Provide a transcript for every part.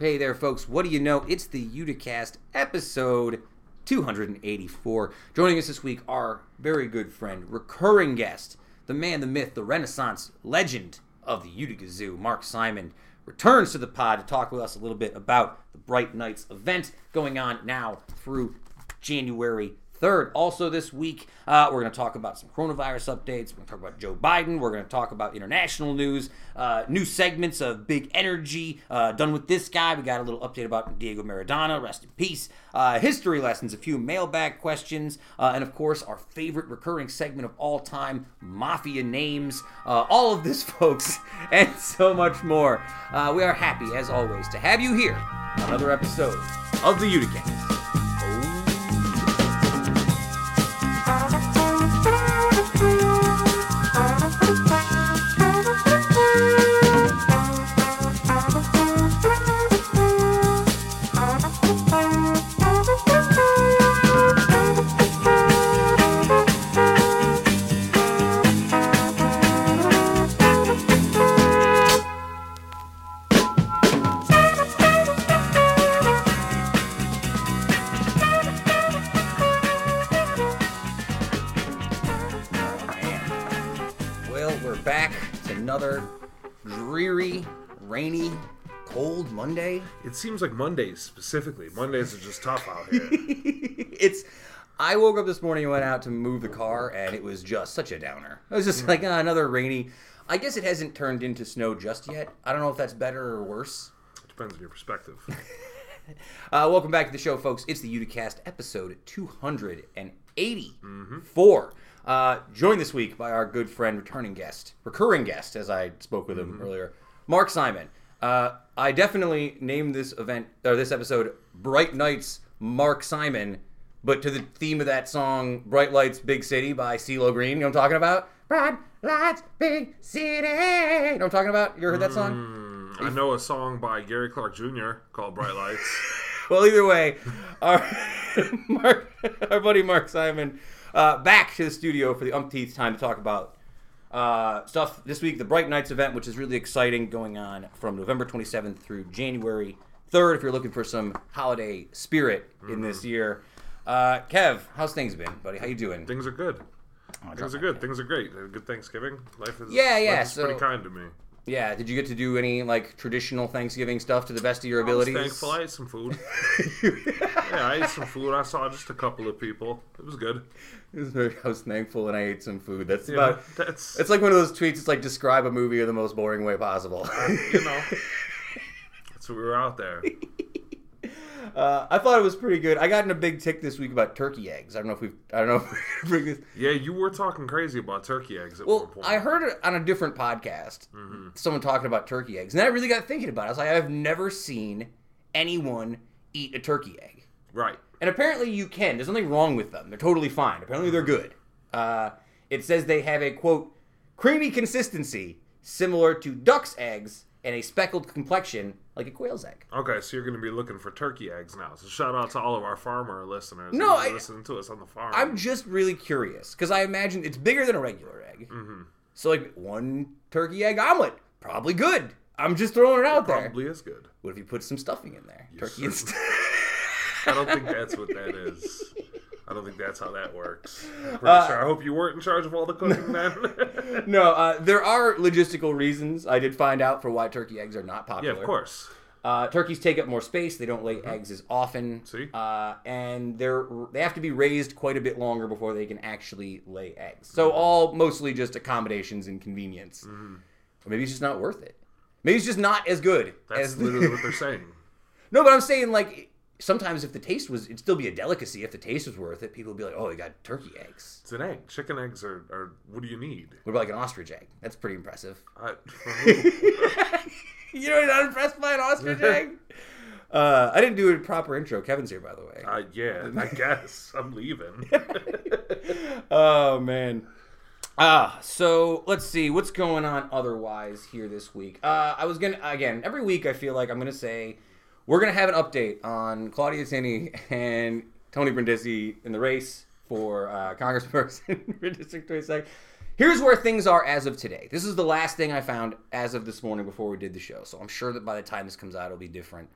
Hey there, folks. What do you know? It's the Uticast episode 284. Joining us this week, our very good friend, recurring guest, the man, the myth, the Renaissance legend of the Utica Zoo, Mark Simon, returns to the pod to talk with us a little bit about the Bright Nights event going on now through January 3rd. Also, this week, uh, we're going to talk about some coronavirus updates. We're going to talk about Joe Biden. We're going to talk about international news, uh, new segments of Big Energy. Uh, done with this guy. We got a little update about Diego Maradona. Rest in peace. Uh, history lessons, a few mailbag questions, uh, and of course, our favorite recurring segment of all time Mafia names. Uh, all of this, folks, and so much more. We are happy, as always, to have you here on another episode of the Uticast. Seems like Mondays specifically. Mondays are just tough out here. it's. I woke up this morning and went out to move the car, and it was just such a downer. I was just like, ah, another rainy. I guess it hasn't turned into snow just yet. I don't know if that's better or worse. It Depends on your perspective. Uh, welcome back to the show, folks. It's the Uticast episode 284. Uh, joined this week by our good friend, returning guest, recurring guest, as I spoke with him earlier, Mark Simon. Uh, I definitely named this event or this episode "Bright Nights." Mark Simon, but to the theme of that song, "Bright Lights, Big City" by CeeLo Green. You know what I'm talking about? Bright lights, big city. You know what I'm talking about? You ever heard that song? I know a song by Gary Clark Jr. called Bright Lights. Well, either way, our Mark, our buddy Mark Simon, uh, back to the studio for the umpteenth time to talk about uh, stuff this week. The Bright Nights event, which is really exciting, going on from November 27th through January 3rd. If you're looking for some holiday spirit in this year, uh, Kev, how's things been, buddy? How you doing? Things are good. Oh, Things are good. Things are great. Good Thanksgiving. Life is Yeah, yeah, Life is so- pretty kind to me. Yeah, did you get to do any like traditional Thanksgiving stuff to the best of your I was abilities? thankful. I ate some food. yeah, I ate some food. I saw just a couple of people. It was good. I was thankful and I ate some food. That's Yeah, about. that's It's like one of those tweets. It's like describe a movie in the most boring way possible. you know. That's what we were out there. uh, I thought it was pretty good. I got in a big tick this week about turkey eggs. I don't know if we. I don't know if we bring this. Yeah, you were talking crazy about turkey eggs at one Well, point. I heard it on a different podcast. Mm-hmm. Someone talking about turkey eggs, and I really got thinking about it. I was like, I've never seen anyone eat a turkey egg, Right. and apparently you can. There's nothing wrong with them. They're totally fine. Apparently they're good. Uh, it says they have a quote creamy consistency similar to duck's eggs and a speckled complexion like a quail's egg. Okay, so you're going to be looking for turkey eggs now. So shout out to all of our farmer listeners. No, I- listening to us on the farm. I'm just really curious because I imagine it's bigger than a regular egg. Mm-hmm. So like one turkey egg omelet, probably good. I'm just throwing it out there. probably is good. What if you put some stuffing in there? Turkey and sir. I don't think that's what that is. I don't think that's how that works. Uh, sure. I hope you weren't in charge of all the cooking then. no, uh, there are logistical reasons I did find out for why turkey eggs are not popular. yeah, of course. Uh, turkeys take up more space. They don't lay eggs as often. Mm-hmm. See? Uh, and they're they have to be raised quite a bit longer before they can actually lay eggs. So Mm-hmm. all mostly just accommodations and convenience. Or maybe it's just not worth it. Maybe it's just not as good That's as literally what they're saying. No, but I'm saying like sometimes if the taste was, it'd still be a delicacy. If the taste was worth it, people would be like, "Oh, you got turkey eggs." It's an egg. Chicken eggs are, are what do you need? What about like an ostrich egg? That's pretty impressive. I, You're not impressed by an ostrich egg? Uh, I didn't do a proper intro. Kevin's here, by the way. I, yeah, I guess I'm leaving. oh man. Ah, so let's see what's going on otherwise here this week. Uh, I was gonna again every week. I feel like I'm gonna say we're gonna have an update on Claudia Tenney and Tony Brindisi in the race for uh, congressperson for District 26. Here's where things are as of today. This is the last thing I found as of this morning before we did the show. So I'm sure that by the time this comes out, it'll be different.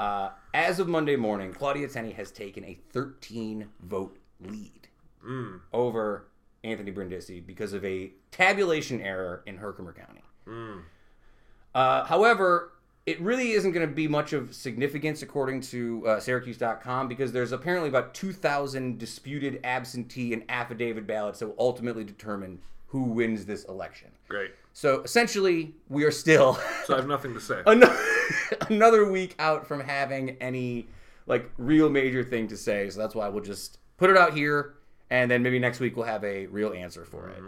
Uh, as of Monday morning, Claudia Tenney has taken a 13 vote lead over Anthony Brindisi because of a tabulation error in Herkimer County. Uh, however, it really isn't going to be much of significance according to uh, Syracuse.com because there's apparently about 2,000 disputed absentee and affidavit ballots that will ultimately determine who wins this election. Great. So essentially, we are still So I have nothing to say. another, another week out from having any like real major thing to say. So that's why we'll just put it out here, and then maybe next week we'll have a real answer for it.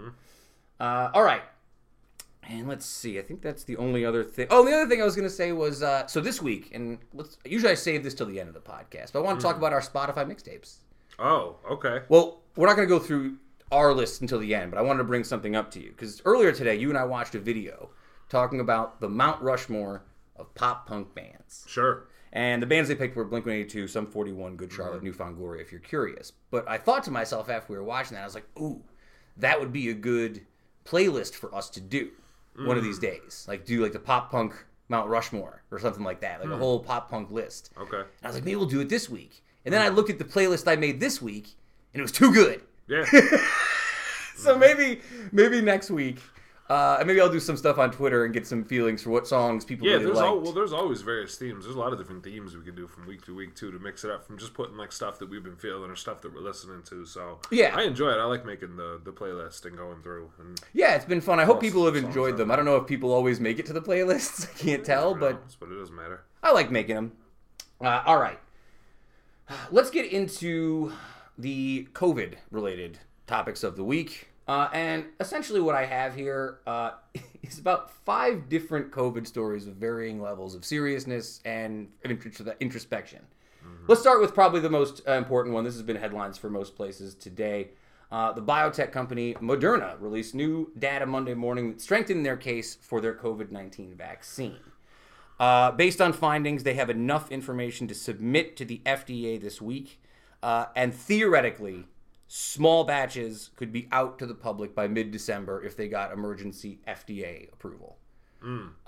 Uh, all right. And let's see. I think that's the only other thing. Oh, the other thing I was going to say was uh, so this week, and let's usually I save this till the end of the podcast, but I want to talk about our Spotify mixtapes. Oh, okay. Well, we're not going to go through our list until the end, but I wanted to bring something up to you because earlier today, you and I watched a video talking about the Mount Rushmore of pop punk bands. Sure. And the bands they picked were Blink 182, Sum 41, Good Charlotte, Newfound Glory, if you're curious. But I thought to myself after we were watching that, I was like, ooh, that would be a good playlist for us to do one of mm. these days. Like, do like the pop punk Mount Rushmore or something like that, like a mm. whole pop punk list. Okay. And I was like, maybe we'll do it this week. And then mm. I looked at the playlist I made this week, and it was too good. Yeah. So mm-hmm. maybe, maybe next week, uh, and maybe I'll do some stuff on Twitter and get some feelings for what songs people Yeah, really there's liked. al- well, there's always various themes. There's a lot of different themes we can do from week to week too to mix it up from just putting like stuff that we've been feeling or stuff that we're listening to. So Yeah. I enjoy it. I like making the the playlist and going through. And yeah, it's been fun. I hope people have enjoyed them. I don't know if people always make it to the playlists. I can't tell, know, but but it doesn't matter. I like making them. Uh, all right. Let's get into the COVID related topics of the week. Uh, and essentially, what I have here uh, is about five different COVID stories of varying levels of seriousness and introspection. Let's start with probably the most uh, important one. This has been headlines for most places today. Uh, the biotech company Moderna released new data Monday morning that strengthened their case for their COVID 19 vaccine. Uh, based on findings, they have enough information to submit to the FDA this week, uh, and theoretically, small batches could be out to the public by mid-December if they got emergency FDA approval.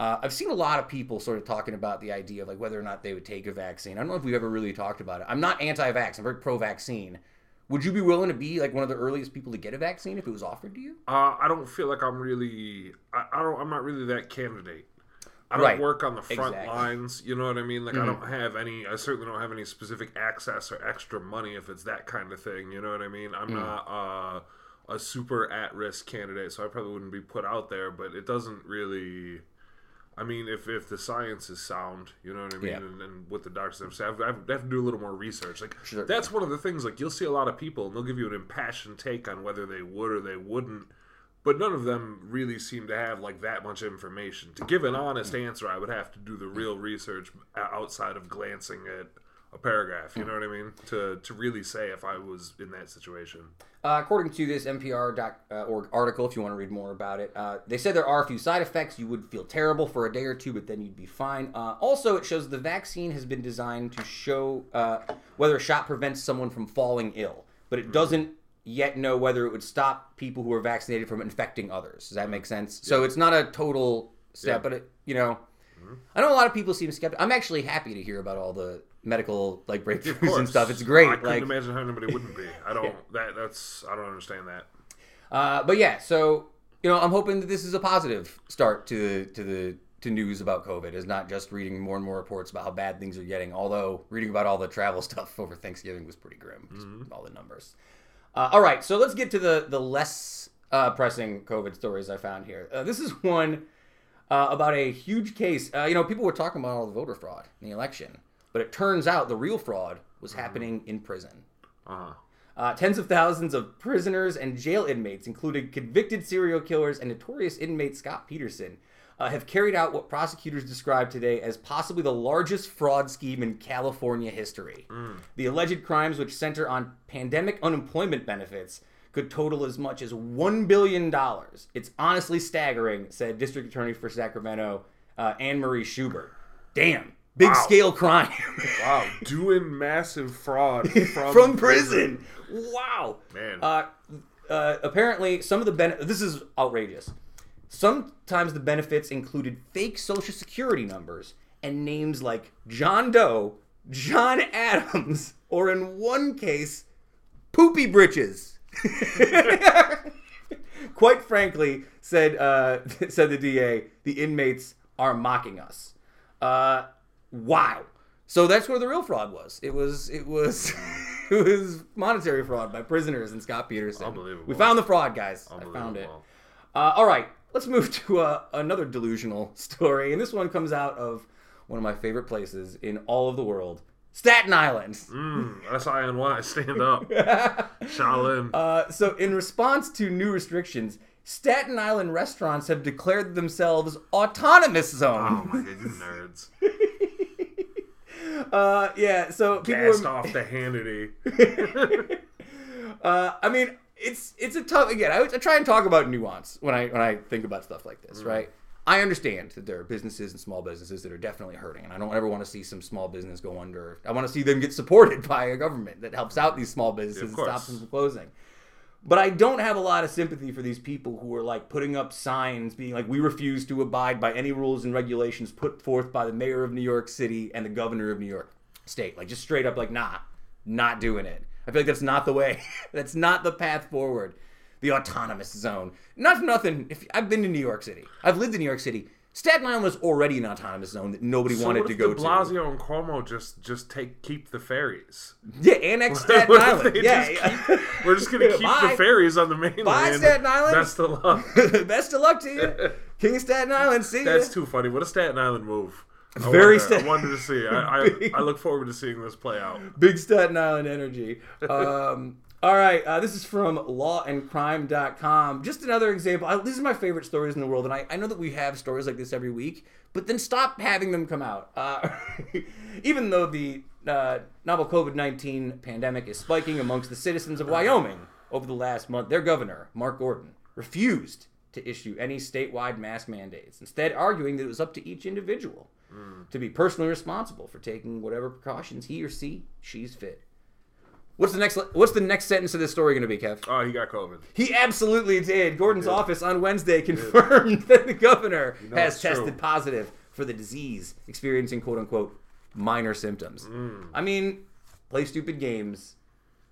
Uh, I've seen a lot of people sort of talking about the idea of like whether or not they would take a vaccine. I don't know if we've ever really talked about it. I'm not anti-vax. I'm very pro-vaccine. Would you be willing to be like one of the earliest people to get a vaccine if it was offered to you? Uh, I don't feel like I'm really. I, I don't. I'm not really that candidate. I don't Right. work on the front Exactly. Mm-hmm. lines. You know what I mean? Like I don't have any. I certainly don't have any specific access or extra money if it's that kind of thing. You know what I mean? I'm Mm. not uh, a super at risk candidate, so I probably wouldn't be put out there. But it doesn't really. I mean, if, if the science is sound, you know what I mean, Yeah. and, and what the doctors have said, I have, I have to do a little more research. Like Sure. that's one of the things. Like you'll see a lot of people, and they'll give you an impassioned take on whether they would or they wouldn't, but none of them really seem to have like that much information. To give an honest answer, I would have to do the real research outside of glancing at a paragraph. You know what I mean? To to really say if I was in that situation. Uh, according to this NPR.org article, if you want to read more about it, uh, they said there are a few side effects. You would feel terrible for a day or two, but then you'd be fine. Uh, also, it shows the vaccine has been designed to show uh, whether a shot prevents someone from falling ill, but it doesn't yet know whether it would stop people who are vaccinated from infecting others. Does that make sense? So it's not a total step, Yeah. but it, you know, I know a lot of people seem skeptical. I'm actually happy to hear about all the medical like breakthroughs and stuff. It's great. I couldn't imagine how anybody wouldn't be. I don't. That that's. I don't understand that. Uh, but yeah, so you know, I'm hoping that this is a positive start to to the to news about COVID. Is not just reading more and more reports about how bad things are getting. Although reading about all the travel stuff over Thanksgiving was pretty grim. just All the numbers. Uh, all right, so let's get to the the less uh, pressing COVID stories I found here. Uh, this is one uh, about a huge case. Uh, you know, people were talking about all the voter fraud in the election, but it turns out the real fraud was happening in prison. Uh huh. Uh, tens of thousands of prisoners and jail inmates, including convicted serial killers and notorious inmate Scott Peterson, uh, have carried out what prosecutors described today as possibly the largest fraud scheme in California history. The alleged crimes, which center on pandemic unemployment benefits, could total as much as $1 billion. It's honestly staggering, said District Attorney for Sacramento, uh, Anne Marie Schubert. Damn. Big scale crime. Wow, doing massive fraud from, from prison. Wow. Man. Uh, uh, apparently some of the ben- this is outrageous. Sometimes the benefits included fake social security numbers and names like John Doe, John Adams, or in one case, Poopy Britches. Quite frankly, said uh, said the DA, the inmates are mocking us. Uh, wow. So that's where the real fraud was. It was it was it was monetary fraud by prisoners and Scott Peterson. Unbelievable. We found the fraud, guys. I found it. Uh, all right, let's move to uh, another delusional story, and this one comes out of one of my favorite places in all of the world, Staten Island. Mm, S I N Y. Stand up. Shaolin. Uh, so, in response to new restrictions, Staten Island restaurants have declared themselves autonomous zones. oh my god, you nerds. Uh, yeah, so people were, off the Hannity. uh, I mean, it's it's a tough. Again, I, I try and talk about nuance when I when I think about stuff like this, mm-hmm. right? I understand that there are businesses and small businesses that are definitely hurting, and I don't ever want to see some small business go under. I want to see them get supported by a government that helps out these small businesses Of and stops them from closing. But I don't have a lot of sympathy for these people who are like putting up signs being like, we refuse to abide by any rules and regulations put forth by the mayor of New York City and the governor of New York State. Like, just straight up, like, nah, not doing it. I feel like that's not the way. that's not the path forward. The autonomous zone. Not for nothing. If I've been to New York City, I've lived in New York City. Staten Island was already an autonomous zone that nobody So wanted to go De to. Blasio and Cuomo just just take keep the ferries? Yeah, annex Staten Island. Yeah, just keep- we're just gonna keep Bye. the ferries on the mainland. Bye, Staten Island. Best of luck. Best of luck to you, King of Staten Island. See That's ya. too funny. What a Staten Island move. I Very Sta- I wanted to see. I, I, I look forward to seeing this play out. Big Staten Island energy. Um, all right, uh, this is from lawandcrime.com. Just another example. I, these are my favorite stories in the world, and I, I know that we have stories like this every week, but then stop having them come out. Uh, even though the uh, novel COVID 19 pandemic is spiking amongst the citizens of Wyoming over the last month, their governor, Mark Gordon, refused to issue any statewide mask mandates, instead, arguing that it was up to each individual to be personally responsible for taking whatever precautions he or she she's fit. What's the next? What's the next sentence of this story going to be, Kev? Oh, he got COVID. He absolutely did. Gordon's office on Wednesday confirmed that the governor know has it's true. tested positive for the disease, experiencing "quote unquote" minor symptoms. Mm. I mean, play stupid games,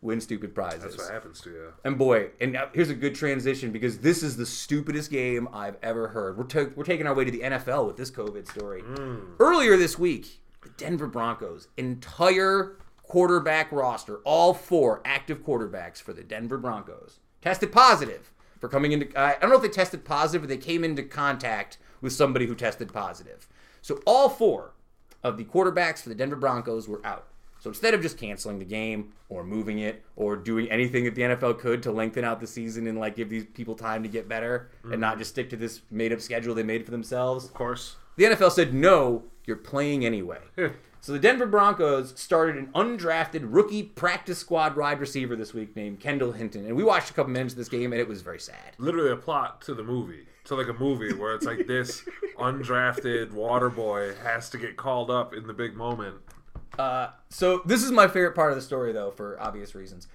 win stupid prizes. That's what happens to you. And boy, and here's a good transition because this is the stupidest game I've ever heard. We're, ta- we're taking our way to the NFL with this COVID story. Mm. Earlier this week, the Denver Broncos entire quarterback roster, all four active quarterbacks for the Denver Broncos, tested positive for coming into. I don't know if they tested positive, but they came into contact with somebody who tested positive. So all four of the quarterbacks for the Denver Broncos were out. So instead of just canceling the game or moving it or doing anything that the NFL could to lengthen out the season and like give these people time to get better and not just stick to this made up schedule they made for themselves, Of course. the NFL said, no, you're playing anyway. so the Denver Broncos started an undrafted rookie practice squad wide receiver this week named Kendall Hinton. And we watched a couple minutes of this game and it was very sad. Literally a plot to the movie. To like a movie where it's like this undrafted water boy has to get called up in the big moment. Uh, so this is my favorite part of the story, though, for obvious reasons.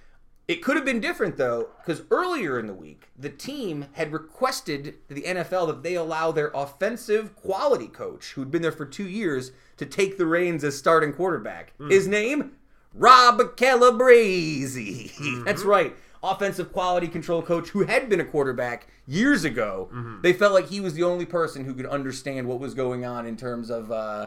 It could have been different, though, because earlier in the week, the team had requested the NFL that they allow their offensive quality coach, who'd been there for two years, to take the reins as starting quarterback. His name, Rob Calabrese. That's right. Offensive quality control coach who had been a quarterback years ago. They felt like he was the only person who could understand what was going on in terms of uh,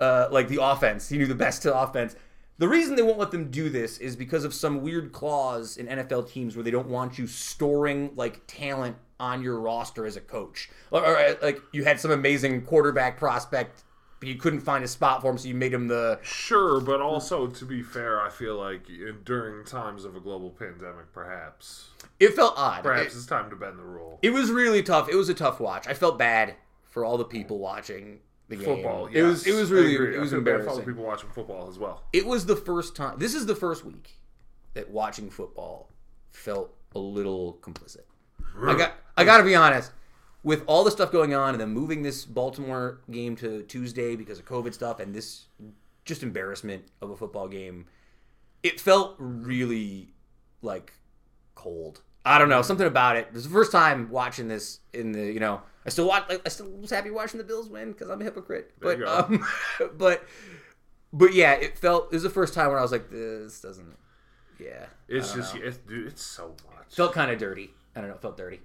uh, like the offense. He knew the best to offense. The reason they won't let them do this is because of some weird clause in NFL teams where they don't want you storing like talent on your roster as a coach. Or, or, like you had some amazing quarterback prospect, but you couldn't find a spot for him, so you made him the Sure, but also to be fair, I feel like during times of a global pandemic, perhaps It felt odd. perhaps It, it's time to bend the rule. it was really tough. It was a tough watch. I felt bad for all the people watching the game. Football, It was. It was really. It was feel bad for embarrassing. people watching football as well. It was the first time. This is the first week that watching football felt a little complicit. I got. I got to be honest. With all the stuff going on and then moving this Baltimore game to Tuesday because of COVID stuff and this just embarrassment of a football game, it felt really like cold I don't know something about it. It was the first time watching this in the you know I still watch like, I still was happy watching the Bills win because I'm a hypocrite. There But um, but but yeah, it felt it was the first time when I was like this doesn't. Yeah, It's just, know. it's, dude, it's so much. felt kind of dirty. I don't know, it felt dirty.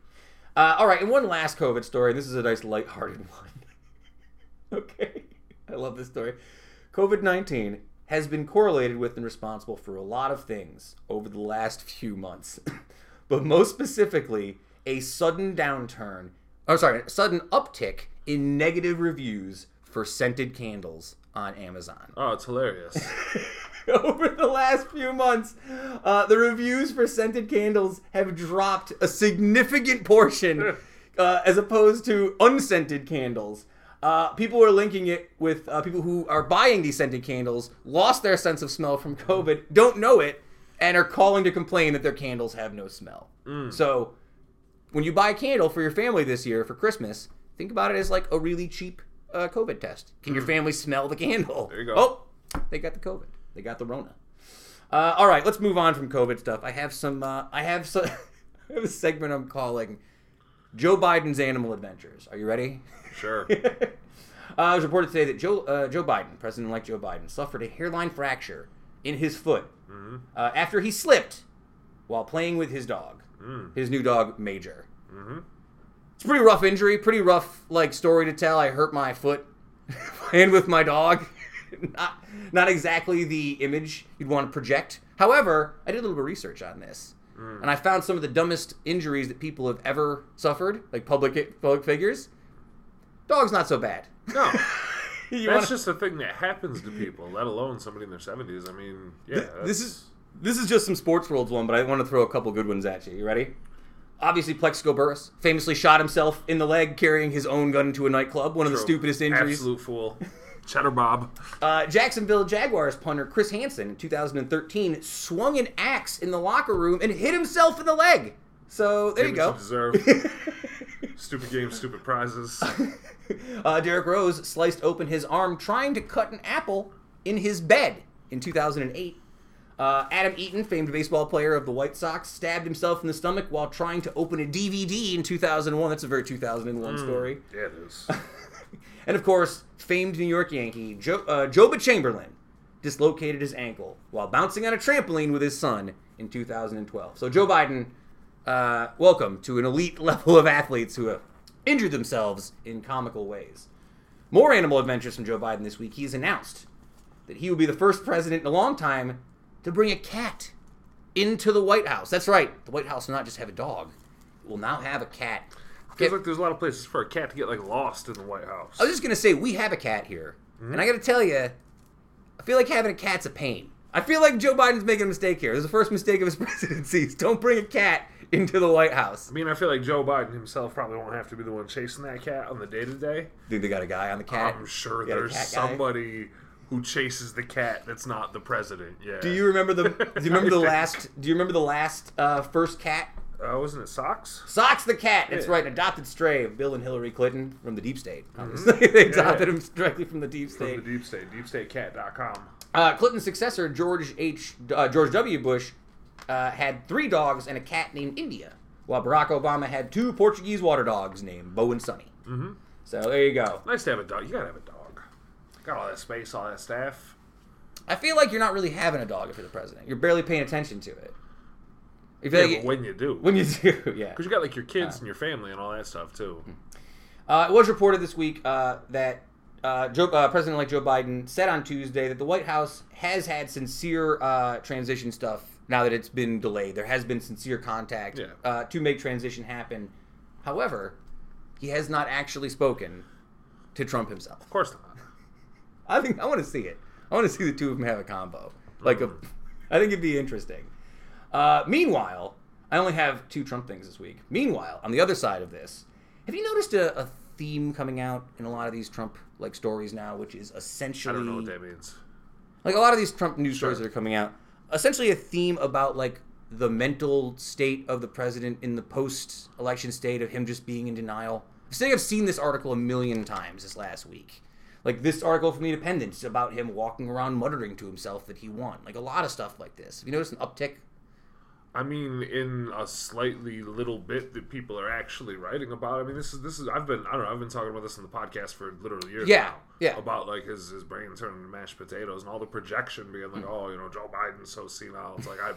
Uh, all right, and one last COVID story. And This is a nice lighthearted one. okay, I love this story. COVID nineteen has been correlated with and responsible for a lot of things over the last few months, but most specifically, a sudden downturn. Oh, sorry, a sudden uptick in negative reviews for scented candles on Amazon Oh, it's hilarious. over the last few months, uh, the reviews for scented candles have dropped a significant portion uh, as opposed to unscented candles. Uh, people are linking it with uh, people who are buying these scented candles, lost their sense of smell from COVID, don't know it, and are calling to complain that their candles have no smell. So, when you buy a candle for your family this year for Christmas, think about it as like a really cheap uh, COVID test. Can your family smell the candle? There you go. Oh, they got the COVID. They got the Rona. Uh, all right, let's move on from COVID stuff. I have some. Uh, I have some. I have a segment I'm calling Joe Biden's Animal Adventures. Are you ready? sure. uh, it was reported today that Joe uh, Joe Biden, President-elect Joe Biden, suffered a hairline fracture in his foot mm-hmm. uh, after he slipped while playing with his dog, mm. his new dog Major. Mm-hmm. It's a pretty rough injury, pretty rough like story to tell. I hurt my foot playing with my dog. not not exactly the image you'd want to project. However, I did a little bit of research on this, mm. and I found some of the dumbest injuries that people have ever suffered, like public public figures. Dog's not so bad. No. You That's wanna- just a thing that happens to people, let alone somebody in their 70s. I mean, yeah. this is this is just some sports worlds one, but I want to throw a couple good ones at you. You ready? Obviously, Plaxico Burress famously shot himself in the leg carrying his own gun into a nightclub. One of the stupidest injuries. Absolute fool. Cheddar Bob. Uh, Jacksonville Jaguars punter Chris Hanson in 2013 swung an axe in the locker room and hit himself in the leg. So there you go. deserve. stupid games, stupid prizes. uh, Derrick Rose sliced open his arm trying to cut an apple in his bed in 2008. Uh, Adam Eaton, famed baseball player of the White Sox, stabbed himself in the stomach while trying to open a DVD in 2001. That's a very 2001 story. Yeah, it is. And of course, famed New York Yankee Joe, uh, Joba Chamberlain dislocated his ankle while bouncing on a trampoline with his son in 2012. So Joe Biden, uh, welcome to an elite level of athletes who have injured themselves in comical ways. More animal adventures from Joe Biden this week. He's announced that he will be the first president in a long time to bring a cat into the White House. That's right. The White House will not just have a dog; it will now have a cat. Feels like there's a lot of places for a cat to get like lost in the White House. I was just gonna say we have a cat here, and I gotta tell you, I feel like having a cat's a pain. I feel like Joe Biden's making a mistake here. This is the first mistake of his presidency. Don't bring a cat into the White House. I mean, I feel like Joe Biden himself probably won't have to be the one chasing that cat on the day to day. Dude, they got a guy on the cat? I'm sure Got a there's cat guy? somebody who chases the cat that's not the president. Yeah. Do you remember the? Do you remember the last? Do you remember the last uh, first cat? Uh, wasn't it socks? Socks the cat. That's Yeah. right, an adopted stray of Bill and Hillary Clinton from the deep state. Obviously, they adopted him directly from the deep From state. the deep state, deepstatecat.com. Uh, Clinton's successor, George H. Uh, George W. Bush, uh, had three dogs and a cat named India, while Barack Obama had two Portuguese water dogs named Bo and Sunny. Mm-hmm. So there you go. Nice to have a dog. You gotta have a dog. Got all that space, all that staff. I feel like you're not really having a dog if you're the president. You're barely paying attention to it. Feel Yeah, like but when you do. when you do, yeah. Because you got like your kids and your family and all that stuff too. Uh, it was reported this week uh, that uh, Joe, uh, President-elect Joe Biden said on Tuesday that the White House has had sincere uh, transition stuff now that it's been delayed. There has been sincere contact Yeah. uh, to make transition happen. However, he has not actually spoken to Trump himself. Of course not. I think I want to see it. I want to see the two of them have a combo. Like a, I think it'd be interesting. Uh, meanwhile, I only have two Trump things this week. Meanwhile, on the other side of this, have you noticed a, a theme coming out in a lot of these Trump like stories now, which is essentially I don't know what that means. like a lot of these Trump news stories that are coming out, essentially a theme about like the mental state of the president in the post-election state of him just being in denial. I think I've seen this article a million times this last week. Like this article from The Independent about him walking around muttering to himself that he won. Like a lot of stuff like this. Have you noticed an uptick? I mean, in a slightly little bit that people are actually writing about. I mean, this is this is I've been I don't know I've been talking about this in the podcast for literally years. Yeah, now, yeah. About like his his brain turning to mashed potatoes and all the projection being like, oh, you know, Joe Biden's so senile. It's like I,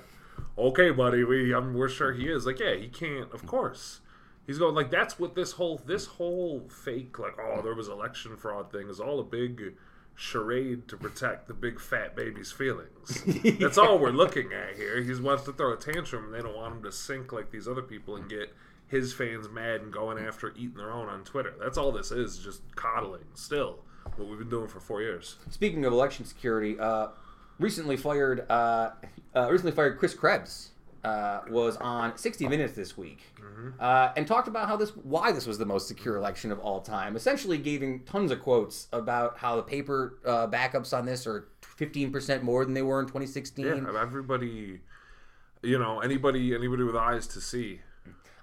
okay, buddy, we I'm, we're sure he is. Like, yeah, he can't. Of course, he's going like that's what this whole this whole fake like oh there was election fraud thing is all a big charade to protect the big fat baby's feelings. That's all we're looking at here. He wants to throw a tantrum, and they don't want him to sink like these other people and get his fans mad and going after eating their own on Twitter. That's all this is, just coddling. Still, what we've been doing for four years. Speaking of election security, uh, recently fired uh, uh, recently fired Chris Krebs uh, was on 60 Minutes this week uh, and talked about how this why this was the most secure election of all time. Essentially, giving tons of quotes about how the paper uh, backups on this are 15 percent more than they were in 2016. Yeah, everybody, you know, anybody, anybody with eyes to see.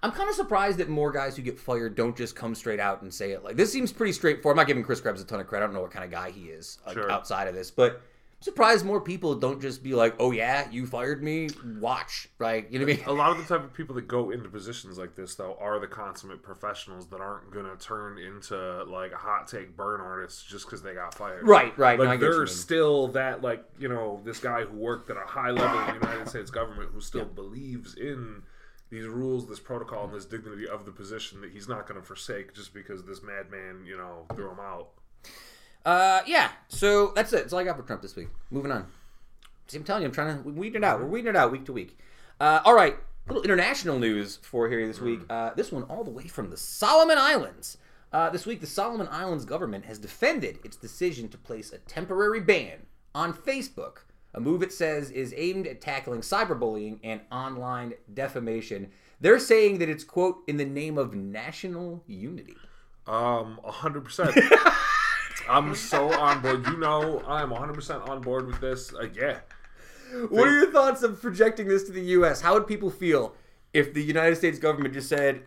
I'm kind of surprised that more guys who get fired don't just come straight out and say it. Like this seems pretty straightforward. I'm not giving Chris Krebs a ton of credit. I don't know what kind of guy he is Sure. outside of this, but surprised more people don't just be like, "Oh yeah, you fired me. Watch." Like you know what I mean? A lot of the type of people that go into positions like this, though, are the consummate professionals that aren't going to turn into like a hot take burn artists just because they got fired. Right, right. Like you they're still that like you know this guy who worked at a high level in the United States government who still believes in these rules, this protocol, and this dignity of the position that he's not going to forsake just because this madman you know threw him out. Uh, yeah. So that's it. That's all I got for Trump this week. Moving on. See, I'm telling you, I'm trying to weed it out. We're weeding it out week to week. Uh, all right. Little international news for here this week. Uh, this one all the way from the Solomon Islands. Uh, this week, the Solomon Islands government has defended its decision to place a temporary ban on Facebook, a move it says is aimed at tackling cyberbullying and online defamation. They're saying that it's quote in the name of national unity. Um, hundred percent. I'm so on board. You know, I'm 100 percent on board with this. Like, yeah. What are your thoughts of projecting this to the U.S.? How would people feel if the United States government just said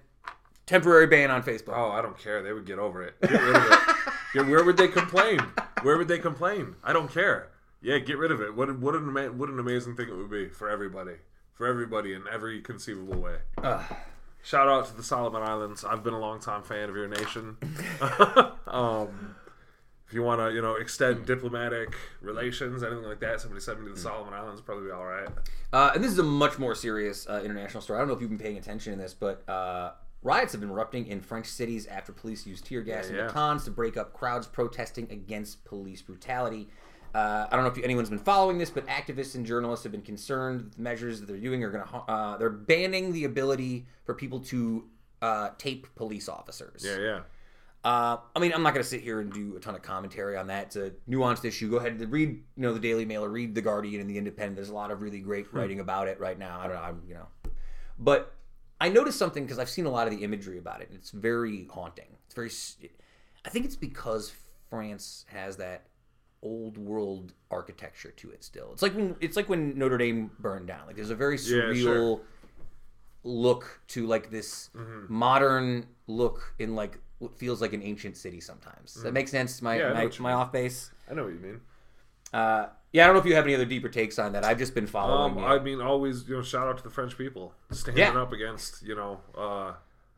temporary ban on Facebook? Oh, I don't care. They would get over it. Get rid of it. yeah, where would they complain? Where would they complain? I don't care. Yeah, get rid of it. What what an ama- what an amazing thing it would be for everybody, for everybody in every conceivable way. Shout out to the Solomon Islands. I've been a long time fan of your nation. um, if you want to, you know, extend diplomatic relations, anything like that, somebody send me to the Solomon Islands, probably be all right. Uh, and this is a much more serious uh, international story. I don't know if you've been paying attention to this, but uh, riots have been erupting in French cities after police used tear gas Yeah, and yeah. batons to break up crowds protesting against police brutality. Uh, I don't know if anyone's been following this, but activists and journalists have been concerned that the measures that they're doing are going to. Uh, they're banning the ability for people to uh, tape police officers. Yeah, yeah. Uh, I mean, I'm not going to sit here and do a ton of commentary on that. It's a nuanced issue. Go ahead and read, you know, the Daily Mail or read the Guardian and the Independent. There's a lot of really great writing about it right now. I don't know, I'm, you know, but I noticed something because I've seen a lot of the imagery about it. And it's very haunting. It's very. I think it's because France has that old world architecture to it. Still, it's like when it's like when Notre Dame burned down. Like there's a very Yeah, surreal sure. look to like this Mm-hmm. modern look in like feels like an ancient city sometimes. Does that make sense? My. Yeah, my, my off base. I know what you mean. Uh, yeah, I don't know if you have any other deeper takes on that. I've just been following. Um. I mean, always, you know, shout out to the French people standing Yeah. up against, you know, uh,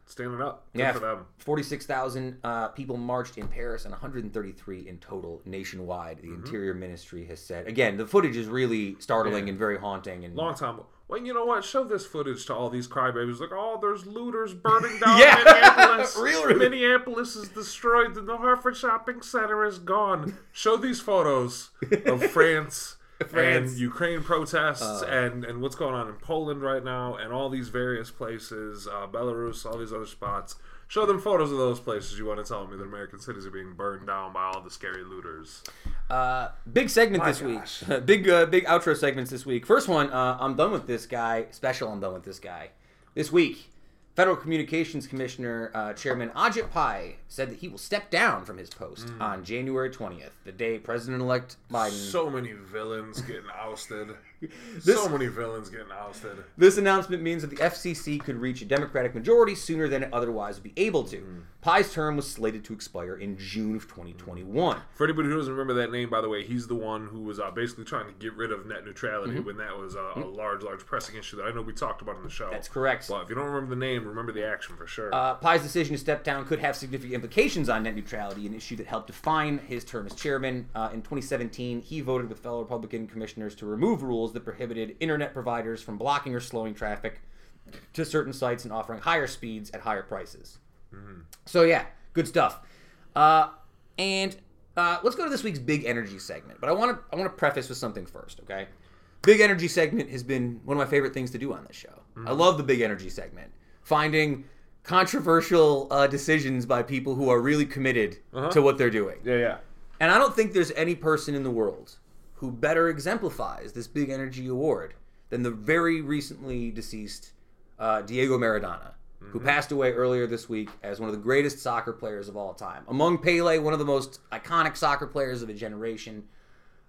standing up. Good Yeah. for them. 46,000 uh, people marched in Paris and 133 in total nationwide. The Mm-hmm. Interior Ministry has said. Again, the footage is really startling Yeah. and very haunting. And Long time. Well, you know what? Show this footage to all these crybabies. Like, oh, there's looters burning down Yeah. Minneapolis. Real. Minneapolis is destroyed. The Hartford Shopping Center is gone. Show these photos of France. France. And Ukraine protests and, and what's going on in Poland right now and all these various places, uh, Belarus, all these other spots. Show them photos of those places you want to tell me that American cities are being burned down by all the scary looters. Uh, big segment this gosh. week. big uh, big outro segments this week. First one, uh, I'm done with this guy. Special, I'm done with this guy. This week, Federal Communications Commissioner uh, Chairman Ajit Pai said that he will step down from his post Mm. on January 20th, the day President-elect Biden. So many villains getting ousted. This- so many villains getting ousted. This announcement means that the FCC could reach a Democratic majority sooner than it otherwise would be able to. Mm. Pai's term was slated to expire in June of 2021. For anybody who doesn't remember that name, by the way, he's the one who was uh, basically trying to get rid of net neutrality Mm-hmm. when that was a, a large, large pressing issue that I know we talked about in the show. That's correct. But if you don't remember the name, remember the action for sure. Uh, Pai's decision to step down could have significant implications on net neutrality, an issue that helped define his term as chairman. Uh, in 2017, he voted with fellow Republican commissioners to remove rules that prohibited internet providers from blocking or slowing traffic to certain sites and offering higher speeds at higher prices. So yeah, good stuff. Uh, and uh, let's go to this week's big energy segment. But I want to I want to preface with something first, okay? Big energy segment has been one of my favorite things to do on this show. I love the big energy segment, finding controversial uh, decisions by people who are really committed to what they're doing. yeah, yeah. And I don't think there's any person in the world who better exemplifies this big energy award than the very recently deceased uh, Diego Maradona, who passed away earlier this week as one of the greatest soccer players of all time. Among Pele, one of the most iconic soccer players of a generation.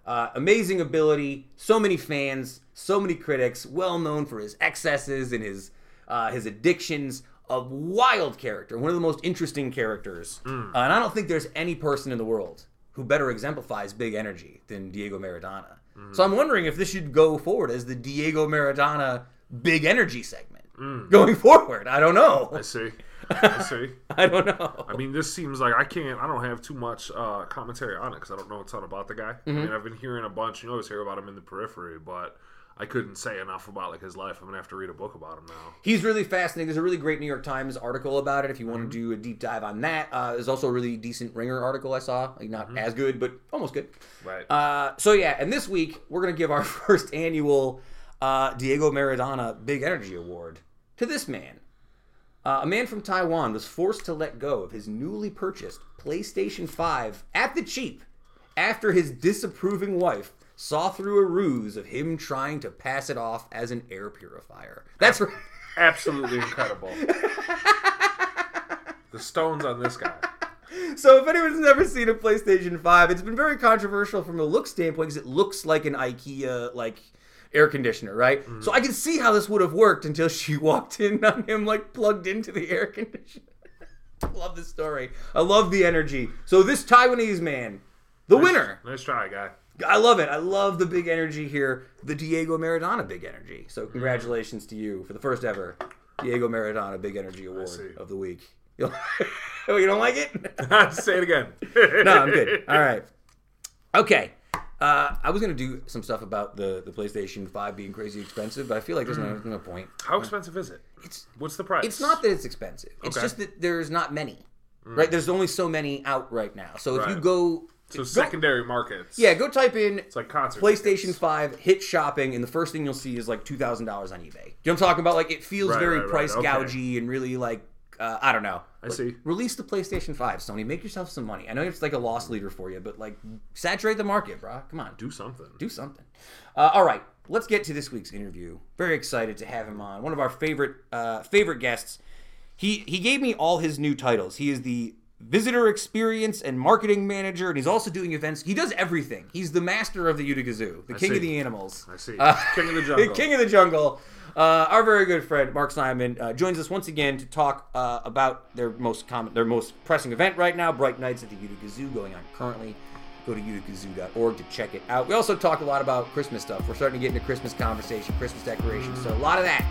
Uh, amazing ability, so many fans, so many critics, well known for his excesses and his uh, his addictions. A wild character, one of the most interesting characters, uh, and I don't think there's any person in the world who better exemplifies big energy than Diego Maradona. So I'm wondering if this should go forward as the Diego Maradona big energy segment going forward. I don't know. I see. I see. I don't know. I mean, this seems like I can't. I don't have too much uh, commentary on it because I don't know a ton about the guy. I Mm-hmm. mean, I've been hearing a bunch. You always hear about him in the periphery, but I couldn't say enough about like his life. I'm gonna have to read a book about him now. He's really fascinating. There's a really great New York Times article about it. If you want to do a deep dive on that, uh, there's also a really decent Ringer article I saw. Like not as good, but almost good. Right. Uh, so yeah, and this week we're gonna give our first annual uh, Diego Maradona Big Energy Award to this man. Uh, a man from Taiwan was forced to let go of his newly purchased PlayStation 5 at the cheap after his disapproving wife saw through a ruse of him trying to pass it off as an air purifier. That's right. Absolutely incredible. the stones on this guy. So if anyone's never seen a PlayStation 5, it's been very controversial from a look standpoint because it looks like an IKEA like air conditioner, right? Mm. So I can see how this would have worked until she walked in on him like plugged into the air conditioner. Love this story. I love the energy. So this Taiwanese man, the winner. Nice try, guy. I love it. I love the big energy here. The Diego Maradona big energy. So mm-hmm. congratulations to you for the first ever Diego Maradona Big Energy Award of the week. You oh, you don't like it? Say it again. no, I'm good. All right. Okay. Uh, I was gonna do some stuff about the, the PlayStation Five being crazy expensive, but I feel like there's no, mm. no point. How expensive is it? It's What's the price? it's not that it's expensive. It's Okay. just that there's not many. Mm. Right? There's only so many out right now. So if you Right. go, So go- secondary markets. yeah, go type in It's like concert. PlayStation tickets. 5 hit shopping, and the first thing you'll see is like $2,000 on eBay. You know what I'm talking about? Like, it feels Right, very right, right, price okay. gougy and really like, uh, I don't know. I see. Release the PlayStation 5, Sony. Make yourself some money. I know it's like a loss leader for you, but like, saturate the market, bro. Come on. Do something. do something. Uh, all right, let's get to this week's interview. Very excited to have him on. One of our favorite uh, favorite guests. He he gave me all his new titles. He is the visitor experience and marketing manager, and he's also doing events. He does everything. He's the master of the Utica Zoo, the king see. of the animals. I see. Uh, King of the jungle. King of the Jungle. Uh, our very good friend Mark Simon uh, joins us once again to talk uh, about their most common, their most pressing event right now, Bright Nights at the Utica Zoo, going on currently. Go to uticazoo.org to check it out. We also talk a lot about Christmas stuff. We're starting to get into Christmas conversation, Christmas decorations, so a lot of that.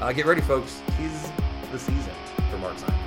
Uh, get ready, folks. Tis the season for Mark Simon.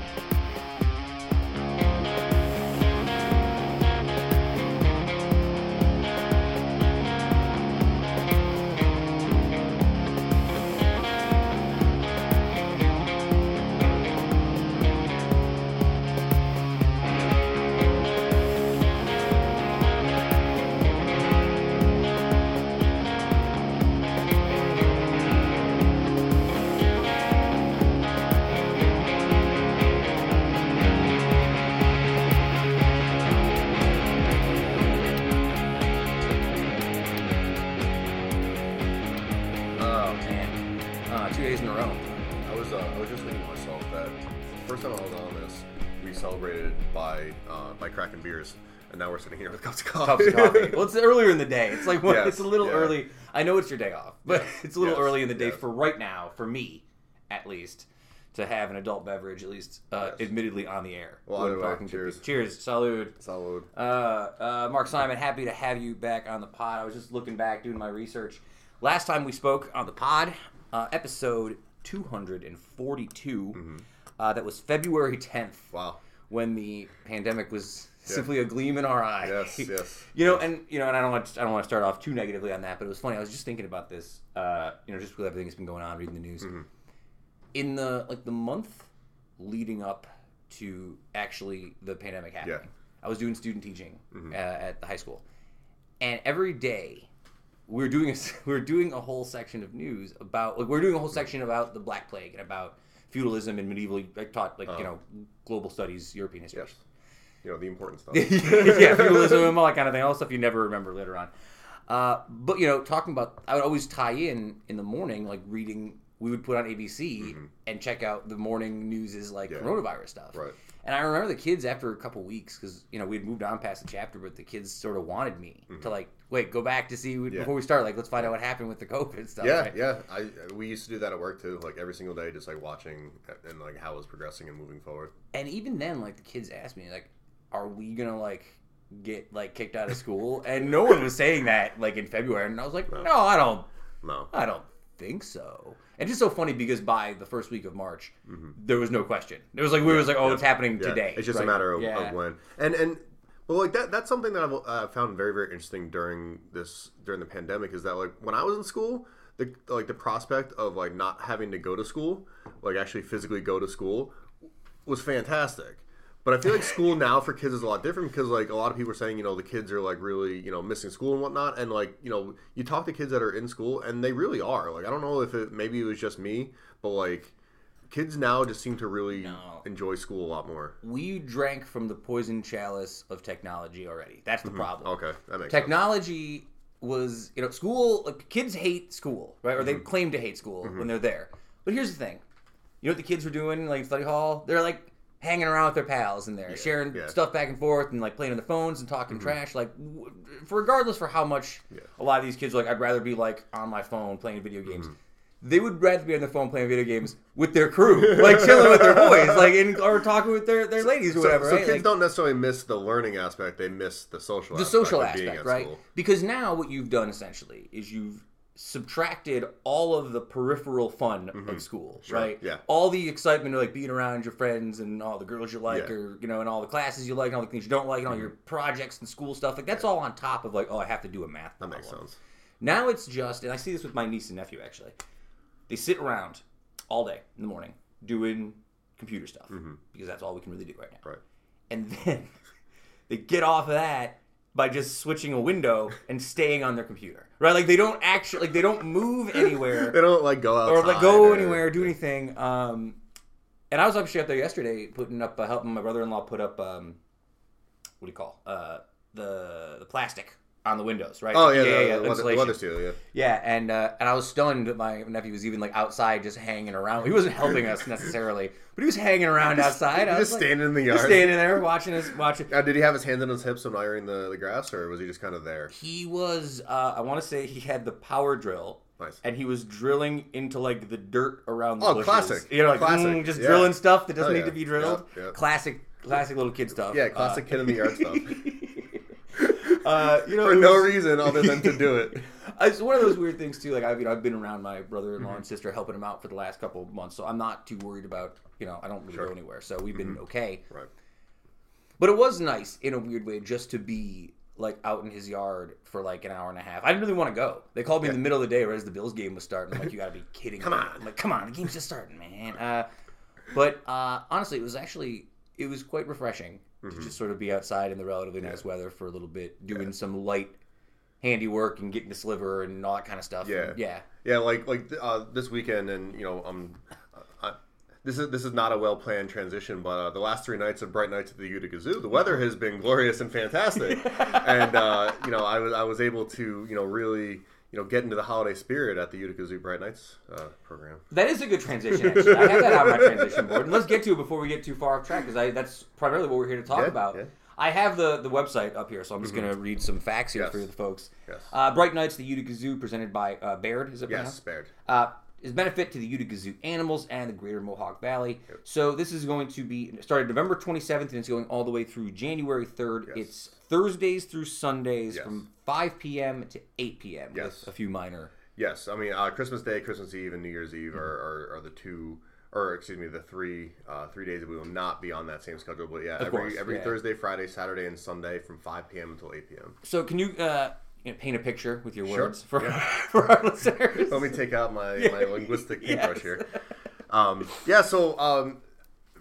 Well, it's earlier in the day. It's like well, Yes, it's a little yeah. early. I know it's your day off, but it's a little Yes, early in the day yes. for right now, for me, at least, to have an adult beverage, at least, uh, Yes. admittedly on the air. Well, when either way, talking to cheers. people. Cheers. Salud. Salud. Uh, uh, Mark Simon, happy to have you back on the pod. I was just looking back, doing my research. Last time we spoke on the pod, uh, episode 242, uh, that was February 10th, Wow. when the pandemic was simply a gleam in our eye. Yes, yes. You know, and you know, and I don't want to, I don't want to start off too negatively on that, but it was funny. I was just thinking about this. Uh, you know, just with everything that's been going on, reading the news. Mm-hmm. In the like the month leading up to actually the pandemic happening, Yeah. Mm-hmm. I was doing student teaching uh, at the high school, and every day we were doing a we were doing a whole section of news about like we are doing a whole section about the Black Plague and about feudalism and medieval. I taught like you know global studies, European history. Uh-huh. Yes. You know the important stuff. yeah, feudalism all that kind of thing, all the stuff you never remember later on. Uh, but you know, talking about, I would always tie in in the morning, like reading. We would put on ABC and check out the morning news is like Mm-hmm. Yeah. coronavirus stuff. Right. And I remember the kids after a couple weeks because you know we'd moved on past the chapter, but the kids sort of wanted me to like wait, go back to see Mm-hmm. Yeah. before we start. Like, let's find out what happened with the COVID stuff. Yeah, right? yeah. I we used to do that at work too, like every single day, just like watching and like how it was progressing and moving forward. And even then, like the kids asked me, like, "Are we gonna like get like kicked out of school?" And no one was saying that like in February, and I was like, "No, I don't. No. I don't think so." And just so funny because by the first week of March, there was no question. It was like we was like, "Oh, Yeah. it's happening Yeah, today." It's just right? a matter of, Yeah. of when. And and well, like that that's something that I've uh, found very very interesting during this during the pandemic is that like when I was in school, the like the prospect of like not having to go to school, like actually physically go to school, was fantastic. But I feel like school now for kids is a lot different because like a lot of people are saying, you know, the kids are like really, you know, missing school and whatnot. And like, you know, you talk to kids that are in school and they really are. Like, I don't know if it maybe it was just me, but like, kids now just seem to really No. enjoy school a lot more. We drank from the poison chalice of technology already. That's the problem. Okay, that makes sense. technology was you know school like kids hate school right or they Mm-hmm. claim to hate school when they're there but here's the thing you know what the kids were doing like study hall they're like hanging around with their pals in there sharing yeah. Mm-hmm. stuff back and forth and like playing on the phones and talking trash like for regardless for how much a lot of these kids are like i'd rather be like on my phone playing video games Mm-hmm. they would rather be on their phone playing video games with their crew, like chilling with their boys, like in, or talking with their, their ladies or whatever. so right? kids Like- don't necessarily miss the learning aspect; they miss the social the aspect social aspect, right? school. Because now what you've done essentially is you've subtracted all of the peripheral fun of school, right? Mm-hmm. yeah. All the excitement of like being around your friends and all the girls you like, Yeah. Mm-hmm. or you know, and all the classes you like, and all the things you don't like, and all your projects and school stuff. Like that's all on top of like, oh, I have to do a math. That makes sense. Now it's just, and I see this with my niece and nephew actually. They sit around all day in the morning doing computer stuff because that's all we can really do right now Right. and then they get off of that by just switching a window and staying on their computer right? Like they don't actually like they don't move anywhere. They don't like go out or like go anywhere do anything. Um and i was actually up there yesterday putting up uh, helping my brother-in-law put up um what do you call uh the the plastic on the windows right Oh yeah, the, the weather, insulation. weather seal. Yeah. Yeah, and uh, and I was stunned that my nephew was even like outside just hanging around. He wasn't helping us necessarily, but he was hanging around outside. I Just was like- standing in the yard. just standing there watching us watching. Now, did he have his hands on his hips when ironing the, the grass, or was he just kind of there? He was, uh, I want to say, he had the power drill. Nice. And he was drilling into like the dirt around the Oh, bushes. classic. You know, like Classic. mm, just Yeah. drilling stuff that doesn't Hell need to be drilled. Yeah, yeah. Classic, classic little kid stuff. Yeah, classic Uh, kid in the yard stuff. Uh, you know, For no was- reason other than to do it. It's one of those weird things too. Like I've you know I've been around my brother-in-law Mm-hmm. and sister helping him out for the last couple of months, so I'm not too worried about you know I don't really Sure. go anywhere. So we've been okay. Right. But it was nice in a weird way just to be like out in his yard for like an hour and a half. I didn't really want to go. They called me in the middle of the day right as the Bills game was starting. I'm like, you got to be kidding Come me. on. I'm like, come on, the game's just starting, man. Uh, but uh, honestly, it was actually it was quite refreshing Mm-hmm. to just sort of be outside in the relatively nice weather for a little bit, doing some light handiwork and getting the sliver and all that kind of stuff. Yeah. And, yeah. Yeah, like like uh, this weekend, and you know, um, uh, this is this is not a well planned transition, but uh, the last three nights of Bright Nights at the Utica Zoo, the weather has been glorious and fantastic, and uh, you know, I was I was able to you know really you know, get into the holiday spirit at the Utica Zoo Bright Nights uh, program. That is a good transition. Actually, I have that on my transition board. And let's get to it before we get too far off track, because that's primarily what we're here to talk Yeah, about. yeah. I have the, the website up here, so I'm just going to read some facts here Yes. for the folks. Yes. Uh, Bright Nights, the Utica Zoo, presented by uh, Baird. Is it Yes, spared. uh, is benefit to the Utica Zoo animals and the Greater Mohawk Valley. So this is going to be started November 27th and it's going all the way through January 3rd. Yes. It's Thursdays through Sundays Yes. from 5 p.m. to 8 p.m. Yes. a few minor. Yes, I mean uh, Christmas Day, Christmas Eve, and New Year's Eve are, are, are the two, or excuse me, the three uh, three days that we will not be on that same schedule. But yeah, Of every course, every yeah. Thursday, Friday, Saturday, and Sunday from 5 p.m. until 8 p.m. So can you, uh, you know, paint a picture with your Sure. words for, Yeah. for our listeners? Let me take out my, my linguistic Yes. paintbrush here. Um, yeah, so um,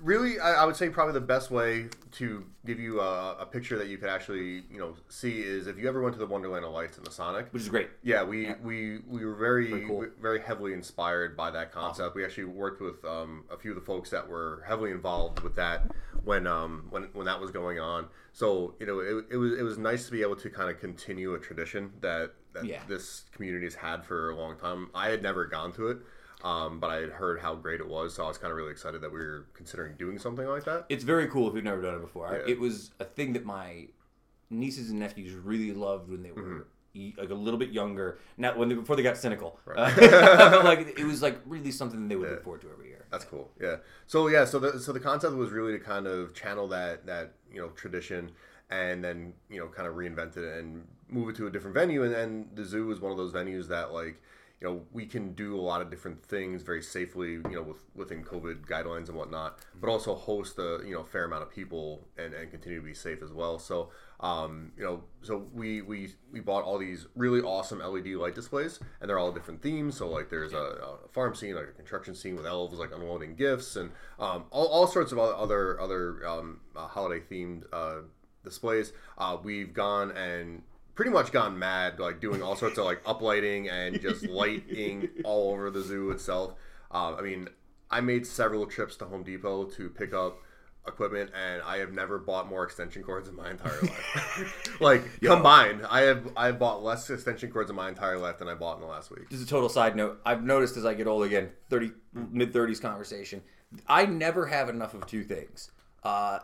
really, I, I would say probably the best way to give you a, a picture that you could actually you know see is if you ever went to the Wonderland of Lights in the Sonic. Which is great. Yeah, we, we we were very Very cool. very heavily inspired by that concept. We actually worked with um, a few of the folks that were heavily involved with that when um, when when that was going on. So you know, it, it was it was nice to be able to kind of continue a tradition that that Yeah. this community has had for a long time. I had never gone to it. Um, but I had heard how great it was, so I was kind of really excited that we were considering doing something like that. It's very cool if you've never done it before. Yeah. It was a thing that my nieces and nephews really loved when they were Mm-hmm. like a little bit younger. Not when they, before they got cynical. Uh, but, like it was like really something they would look forward to every year. That's cool. Yeah. So yeah. So the so the concept was really to kind of channel that that you know tradition, and then you know kind of reinvent it and move it to a different venue. And then the zoo is one of those venues that like you know we can do a lot of different things very safely. You know with within COVID guidelines and whatnot, but also host a you know fair amount of people and and continue to be safe as well. So. Um, you know, so we, we we bought all these really awesome LED light displays, and they're all different themes. So like, there's a, a farm scene, like a construction scene with elves like unloading gifts, and um, all, all sorts of other other um, uh, holiday themed uh, displays. Uh, we've gone and pretty much gone mad, like doing all sorts of like uplighting and just lighting all over the zoo itself. Uh, I mean, I made several trips to Home Depot to pick up equipment and I have never bought more extension cords in my entire life. like combined, I have I have bought less extension cords in my entire life than I bought in the last week. Just a total side note. I've noticed as I get old again, thirty mid thirties conversation. I never have enough of two things: uh,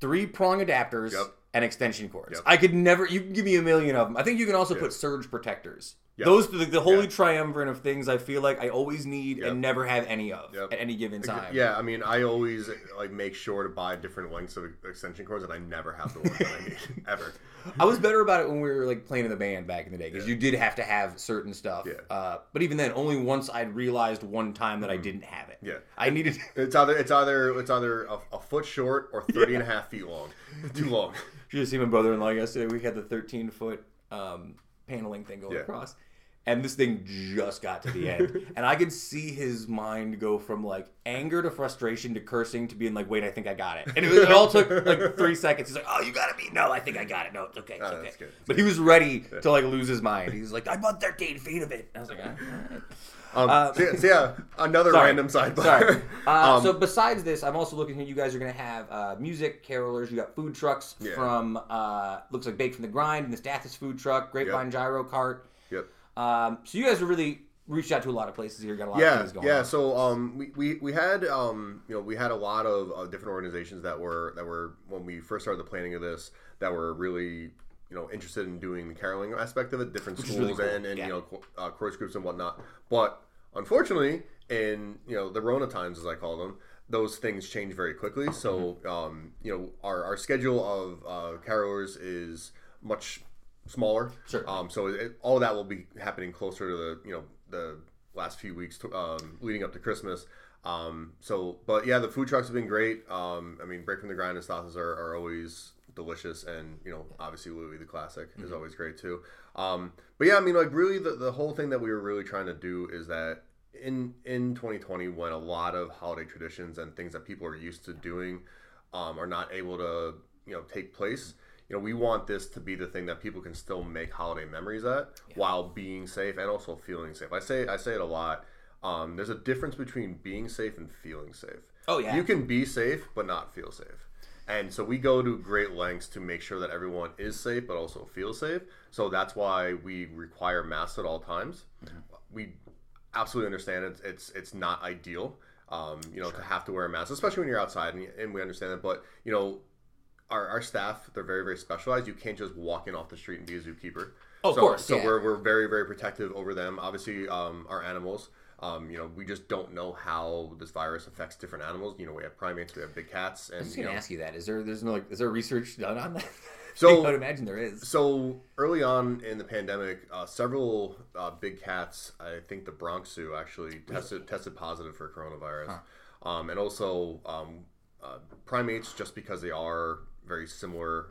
three prong adapters Yep. And extension cords. Yep. I could never. You can give me a million of them. I think you can also put surge protectors. Yep. Those the, the holy Yeah. triumvirate of things I feel like I always need Yep. and never have any of Yep. at any given time. Yeah, I mean, I always like make sure to buy different lengths of extension cords, and I never have the ones that I need ever. I was better about it when we were like playing in the band back in the day because you did have to have certain stuff. Yeah. Uh, but even then, only once I'd realized one time that I didn't have it. Mm-hmm. Yeah. I needed. It's either it's either it's either a, a foot short or 30 and a half feet long. Too long. You just see my brother-in-law yesterday. We had the 13 foot um, paneling thing going Yeah. across, and this thing just got to the end, and I could see his mind go from like anger to frustration to cursing to being like, "Wait, I think I got it," and it, was, it all took like three seconds. He's like, "Oh, you gotta be no, I think I got it. No, it's okay, it's Oh, okay." But he was ready to like lose his mind. He was like, "I bought 13 feet of it." I was like, "Ah, all right." Um, Uh, so, yeah- so yeah, another Sorry. random sidebar. Sorry. Uh, Um, so besides this, I'm also looking here. You guys are going to have uh, music, carolers. You got food trucks Yeah. from uh, looks like Baked from the Grind and the Stathis food truck, Grapevine Gyro Cart. Yep. Um, so you guys have really reached out to a lot of places here. Got a lot of yeah, things going yeah. on. So um, we, we, we had um, you know we had a lot of uh, different organizations that were that were when we first started the planning of this that were really you know interested in doing the caroling aspect of it, different is schools really cool, and and yeah. you know uh, chorus groups and whatnot. But unfortunately, in you know the Rona times as I call them. Those things change very quickly, so Mm-hmm. um, you know our, our schedule of uh, carolers is much smaller. Sure. Um, so it, all that will be happening closer to the you know the last few weeks to, um, leading up to Christmas. Um, so, but yeah, the food trucks have been great. Um, I mean, break from the grind and sauces are, are always delicious, and you know, obviously Louis the classic is always great too. Um, but yeah, I mean, like really, the, the whole thing that we were really trying to do is that in in 2020, when a lot of holiday traditions and things that people are used to doing um, are not able to you know take place you know we want this to be the thing that people can still make holiday memories at while being safe and also feeling safe. I say i say it a lot. Um, there's a difference between being safe and feeling safe. Oh, yeah. you can be safe but not feel safe And so we go to great lengths to make sure that everyone is safe, but also feels safe. So that's why we require masks at all times. We absolutely understand it's it's, it's not ideal, um, you know, to have to wear a mask, especially when you're outside, and, and we understand that. But you know, our, our staff they're very very specialized. You can't just walk in off the street and be a zookeeper. Oh, of so, course, So yeah. we're, we're very very protective over them. Obviously, um, our animals. Um, you know, we just don't know how this virus affects different animals. You know, we have primates, we have big cats, and I was gonna know, ask you that. Is there there's no like is there research done on that? So- I would imagine there is. So early on in the pandemic, uh, several uh, big cats, I think the Bronx Zoo actually tested tested positive for coronavirus, um, and also um, uh, primates, just because they are very similar,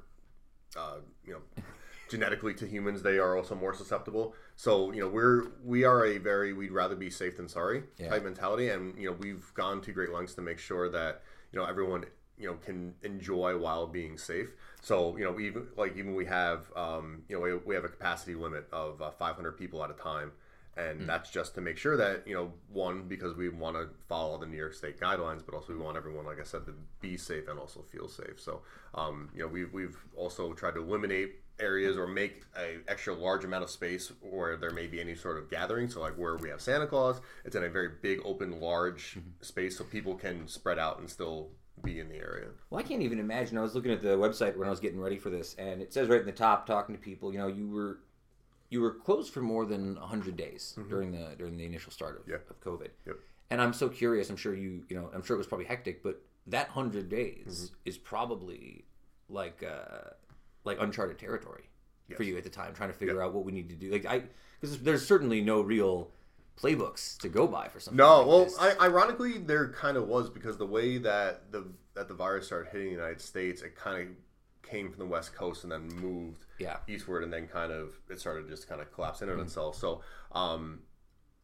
uh, you know, genetically to humans, they are also more susceptible. So you know, we're we are a very we'd rather be safe than sorry Yeah. type mentality, and you know, we've gone to great lengths to make sure that you know everyone you know can enjoy while being safe. So you know, even like even we have um, you know we, we have a capacity limit of uh, 500 people at a time, and that's just to make sure that you know one because we want to follow the New York State guidelines, but also we want everyone, like I said, to be safe and also feel safe. So um, you know we've we've also tried to eliminate areas or make a extra large amount of space where there may be any sort of gathering. So like where we have Santa Claus, it's in a very big, open, large mm-hmm. space, so people can spread out and still be in the area. Well, I can't even imagine. I was looking at the website when I was getting ready for this, and it says right in the top, talking to people. You know, you were you were closed for more than hundred days mm-hmm. during the during the initial start of, Yeah. of COVID. Yep. And I'm so curious. I'm sure you you know I'm sure it was probably hectic, but that hundred days mm-hmm. is probably like uh, like uncharted territory for you at the time, trying to figure out what we need to do. Like I because there's certainly no real playbooks to go by for something. No, like well. I, ironically, there kind of was because the way that the that the virus started hitting the United States, it kind of came from the West Coast and then moved yeah. eastward, and then kind of it started just kind of collapse in on itself. So, um,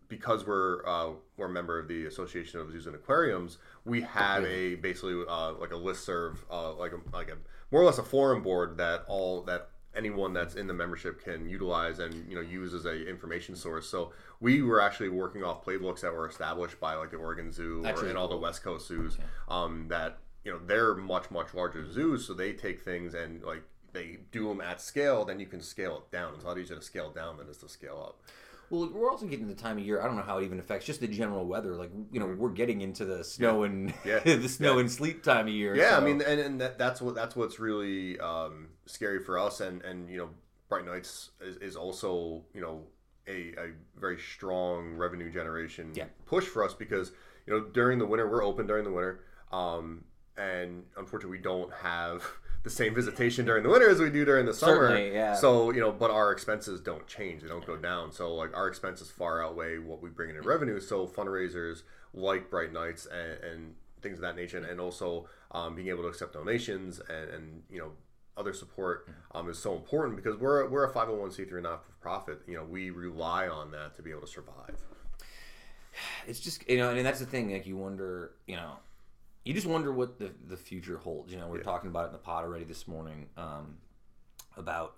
because we're uh, we're a member of the Association of Zoos and Aquariums, we have a basically uh, like a listserv, uh, like a like a more or less a forum board that all that anyone that's in the membership can utilize and you know use as a information source. So we were actually working off playbooks that were established by like the Oregon Zoo or, and all the. West Coast zoos. Um, that you know they're much much larger zoos, so they take things and like they do them at scale. Then you can scale it down. It's a lot easier to scale down than it is to scale up. Well, we're also getting the time of year. I don't know how it even affects just the general weather. Like you know, we're getting into the snow and Yeah. the snow Yeah. and sleet time of year. Yeah, I mean, and, and that, that's what that's what's really um, scary for us, and and you know, Bright Nights is, is also you know a, a very strong revenue generation Yeah. push for us because you know during the winter we're open during the winter, um, and unfortunately we don't have the same visitation during the winter as we do during the summer. Certainly, yeah. So you know, but our expenses don't change; they don't go down. So like our expenses far outweigh what we bring in in revenue. So fundraisers like Bright Nights and, and things of that nature, and also um, being able to accept donations and, and you know other support um, is so important because we're we're a five hundred one c three not for profit. You know, we rely on that to be able to survive. it's just you know, and that's the thing. Like you wonder, you know, you just wonder what the the future holds. You know, we are talking about it in the pod already this morning um, about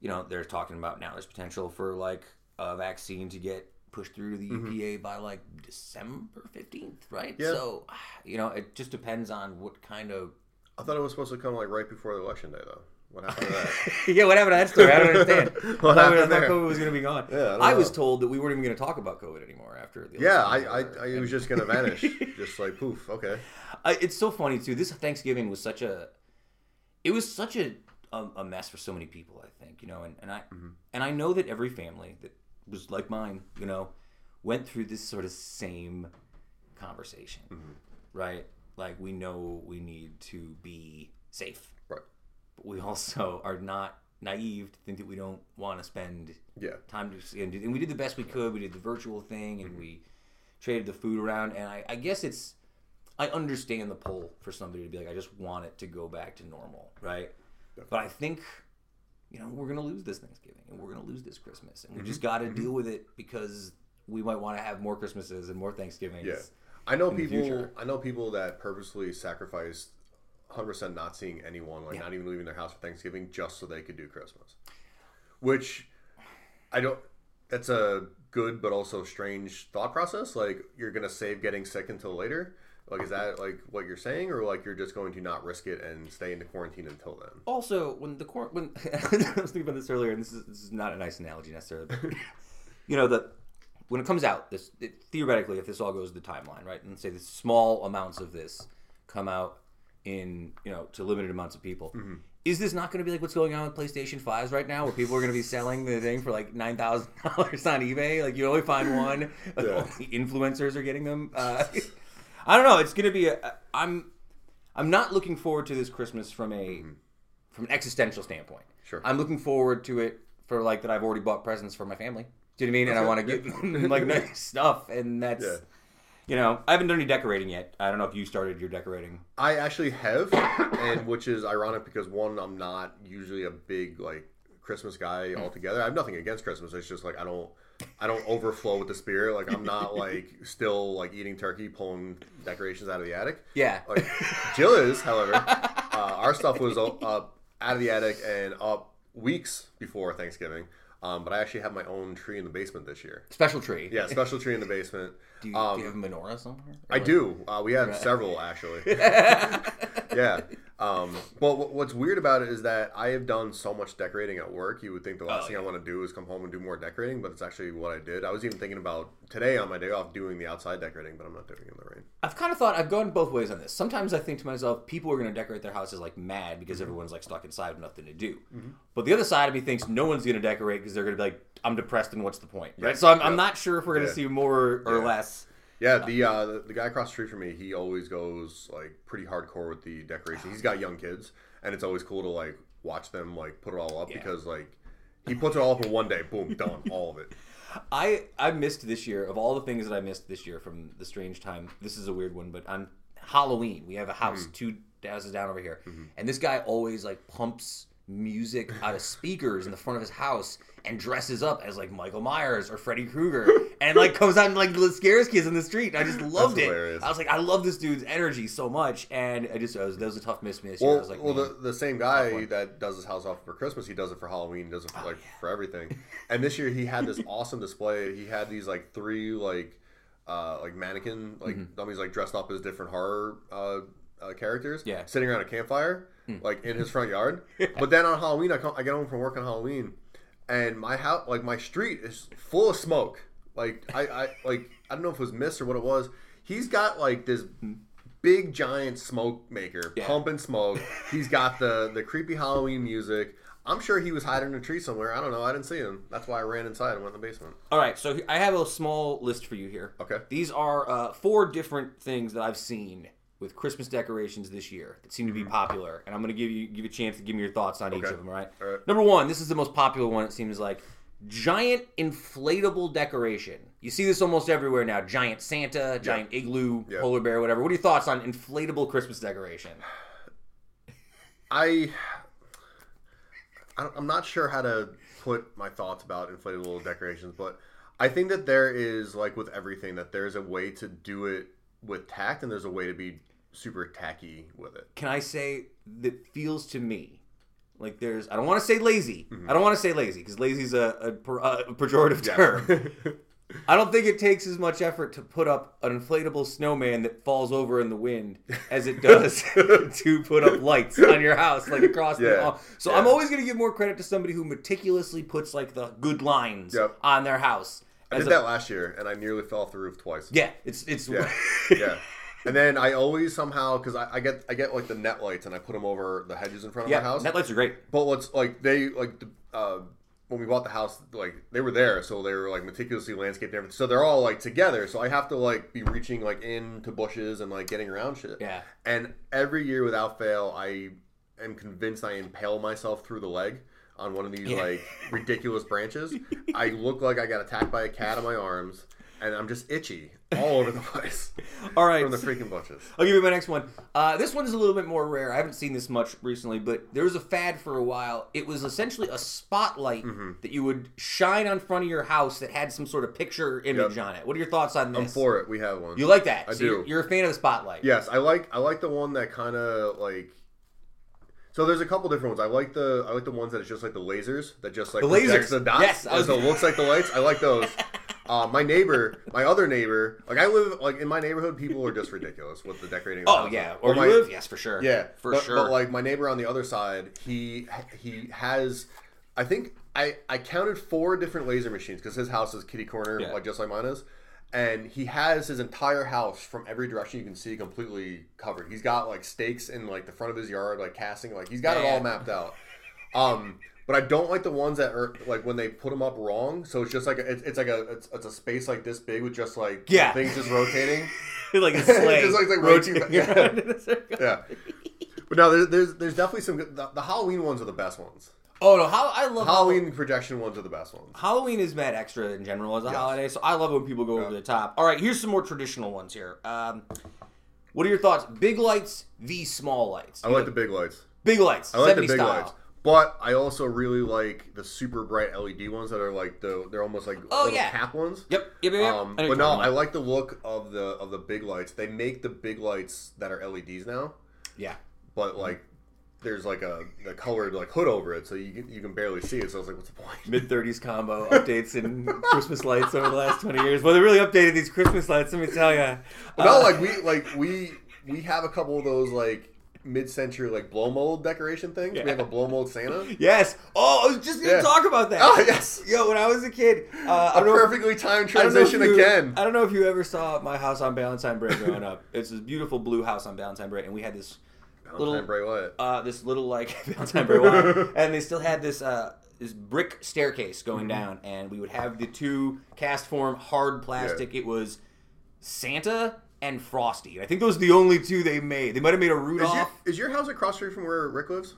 you know they're talking about now there's potential for like a vaccine to get pushed through the EPA by like December fifteenth, right? Yeah. So you know, it just depends on what kind of I thought it was supposed to come like right before the election day, though. What happened to that? yeah, what happened to that story? I don't understand. What I thought, happened there? COVID was going to be gone. Yeah, I I, was told that we weren't even going to talk about COVID anymore after the yeah, I, I. I it was just gonna vanish, just like poof. Okay. I, it's so funny too. This Thanksgiving was such a, it was such a a, a mess for so many people. I think you know, and, and I mm-hmm. and I know that every family that was like mine, you know, went through this sort of same conversation, mm-hmm. right? Like we know we need to be safe. But we also are not naive to think that we don't want to spend Yeah. time to and, do- and we did the best we could. We did the virtual thing and mm-hmm. we traded the food around. And I, I guess it's I understand the pull for somebody to be like, I just want it to go back to normal, right? But I think you know we're gonna lose this Thanksgiving and we're gonna lose this Christmas, and we just mm-hmm. got to mm-hmm. deal with it because we might want to have more Christmases and more Thanksgivings. Yeah, I know people. I know people that purposely sacrificed 100 percent not seeing anyone, like not even leaving their house for Thanksgiving, just so they could do Christmas. Which I don't. That's a good but also strange thought process. Like you're gonna save getting sick until later. Like, is that like what you're saying, or like you're just going to not risk it and stay into quarantine until then? Also, when the cor- when I was thinking about this earlier, and this is, this is not a nice analogy necessarily, but you know the when it comes out, this it, theoretically, if this all goes to the timeline, right, and say the small amounts of this come out in you know to limited amounts of people. Is this not going to be like what's going on with PlayStation Fives right now, where people are going to be selling the thing for like nine thousand dollars on eBay? Like you only find one, like, Yeah. only influencers are getting them. Uh, I don't know. It's going to be. A, I'm I'm not looking forward to this Christmas from a from an existential standpoint. Sure. I'm looking forward to it for like that I've already bought presents for my family. Do you know what I mean? And I want to get like nice stuff, and that's Yeah. You know I haven't done any decorating yet. I don't know if you started your decorating. I actually have, and which is ironic because one, I'm not usually a big like Christmas guy altogether. I have nothing against Christmas. It's just like I don't, I don't overflow with the spirit. Like I'm not like still like eating turkey, pulling decorations out of the attic. Yeah. Like Jill is, however, uh, our stuff was up out of the attic and up weeks before Thanksgiving. Um, but I actually have my own tree in the basement this year. Special tree. Yeah, special tree in the basement. Do you, Um, do you have a menorah somewhere? I do. Uh, we have several actually. yeah. Um, well, wh- what's weird about it is that I have done so much decorating at work. You would think the last Oh, thing I want to do is come home and do more decorating, but it's actually what I did. I was even thinking about today on my day off doing the outside decorating, but I'm not doing it in the rain. I've kind of thought I've gone both ways on this. Sometimes I think to myself, people are going to decorate their houses like mad because Mm-hmm. everyone's like stuck inside with nothing to do. But the other side of me thinks no one's going to decorate because they're going to be like, I'm depressed and what's the point? Right. Yeah, So I'm, I'm not sure if we're going to Yeah. see more or Yeah. less. Yeah, the, uh, the the guy across the street from me, he always goes like pretty hardcore with the decoration. He's got young kids, and it's always cool to like watch them like put it all up Yeah. because like he puts it all up in one day, boom, done, all of it. I I missed this year of all the things that I missed this year from the strange time. This is a weird one, but on Halloween we have a house Mm-hmm. two houses down over here, and this guy always like pumps music out of speakers in the front of his house and dresses up as like Michael Myers or Freddy Krueger and like comes out and like scares kids in the street. I just loved it. hilarious. I was like, I love this dude's energy so much, and I just I was, that was a tough miss me this year. I Well, was like, well, the, the same guy that does his house off for Christmas, he does it for Halloween, he does it for, like for everything. And this year he had this awesome display. He had these like three like uh, like mannequin like Mm-hmm. dummies like dressed up as different horror uh, uh, characters. Yeah. Sitting around a campfire like in his front yard. but then on Halloween, I come, I get home from work on Halloween, and my house like my street is full of smoke. Like I, I like I don't know if it was mist or what it was. He's got like this big giant smoke maker Yeah. pumping smoke. He's got the the creepy Halloween music. I'm sure he was hiding in a tree somewhere. I don't know. I didn't see him. That's why I ran inside and went in the basement. All right, so I have a small list for you here. Okay. These are uh, four different things that I've seen with Christmas decorations this year that seem to be popular, and I'm going to give you give you a chance to give me your thoughts on each Mm-hmm. Of them. All right? All right. Number one, this is the most popular one. It seems like giant inflatable decoration. You see this almost everywhere now. Giant Santa, giant igloo, Yeah. polar bear, whatever. What are your thoughts on inflatable Christmas decoration? I, I I'm not sure how to put my thoughts about inflatable decorations, but I think that there is like with everything that there's a way to do it with tact, and there's a way to be super tacky with it. can I say that feels to me like there's I don't want to say lazy. Mm-hmm. I don't want to say lazy because lazy is a, a, per- a pejorative term. I don't think it takes as much effort to put up an inflatable snowman that falls over in the wind as it does to put up lights on your house, like across the Yeah. hall. So Yeah. I'm always going to give more credit to somebody who meticulously puts like the good lines Yep. on their house. I did a- that last year, and I nearly fell off the roof twice. Yeah, it's it's yeah, yeah. And then I always somehow because I, I get I get like the net lights and I put them over the hedges in front of yeah. my house. Net lights are great. But what's like they like the, uh, when we bought the house, like they were there, so they were like meticulously landscaped and everything. So they're all like together. So I have to like be reaching like into bushes and like getting around shit. Yeah. And every year without fail, I am convinced I impale myself through the leg on one of these Yeah. like ridiculous branches. I look like I got attacked by a cat on my arms, and I'm just itchy all over the place All right. from the freaking bushes. I'll give you my next one. Uh, this one is a little bit more rare. I haven't seen this much recently, but there was a fad for a while. It was essentially a spotlight Mm-hmm. that you would shine on front of your house that had some sort of picture image Yep. on it. What are your thoughts on this? I'm for it. We have one. You like that? I So You're, do. you're a fan of the spotlight. Yes, I like I like the one that kind of like. So there's a couple different ones. I like the I like the ones that it's just like the lasers that just like The lasers. the dots Yes, I was- so it looks like the lights. I like those. Uh, my neighbor, my other neighbor, like I live like in my neighborhood, people are just ridiculous with the decorating. Oh houses. yeah, But or my- live? Yes, for sure. Yeah, for but, sure. But like my neighbor on the other side, he he has, I think I I counted four different laser machines because his house is kitty corner, Yeah. like just like mine is, and he has his entire house from every direction you can see completely covered. He's got like stakes in like the front of his yard, like casting, like he's got it all mapped out. Um. But I don't like the ones that are like when they put them up wrong. So it's just like a, it's, it's like a it's, it's a space like this big with just like Yeah. things just rotating. like a sleigh, Just like- like rotating yeah. around in a circle. Yeah. But no, there's there's, there's definitely some good. The, the Halloween ones are the best ones. Oh no, how I love Halloween projection ones are the best ones. Halloween is mad extra in general as a Yes. holiday, so I love when people go over the top. All right, here's some more traditional ones here. Um, what are your thoughts? Big lights v small lights. I like the big lights. big lights. I like the 70 big style. lights. But I also really like the super bright LED ones that are like the they're almost like Oh, little yeah. cap ones. Yep, yep, yep. yep. Um, but no, I like the look of the of the big lights. They make the big lights that are LEDs now, yeah. but like there's like a the colored like hood over it, so you can, you can barely see it. So I was like, what's the point? Mid 30s combo updates and Christmas lights over the last 20 years. Well, they really updated these Christmas lights, let me tell you. But no, like we like we we have a couple of those like mid-century like blow mold decoration things. Yeah. We have a blow mold Santa. Yes. Oh, I was just going to Yeah. talk about that. Oh yes, Yo, when I was a kid, uh, I a know if- perfectly timed I don't know if transition you- again. I don't know if you ever saw my house on Valentine Bray growing up. It's this beautiful blue house on Valentine Bray, and we had this little, Valentine Bray Wyatt. uh, this little like Valentine Bray and they still had this uh, this brick staircase going Mm-hmm. down, and we would have the two cast form hard plastic. It was Santa and Frosty. And I think those are the only two they made. They might have made a Is Rudolph. your, is your house across the street from where Rick lives?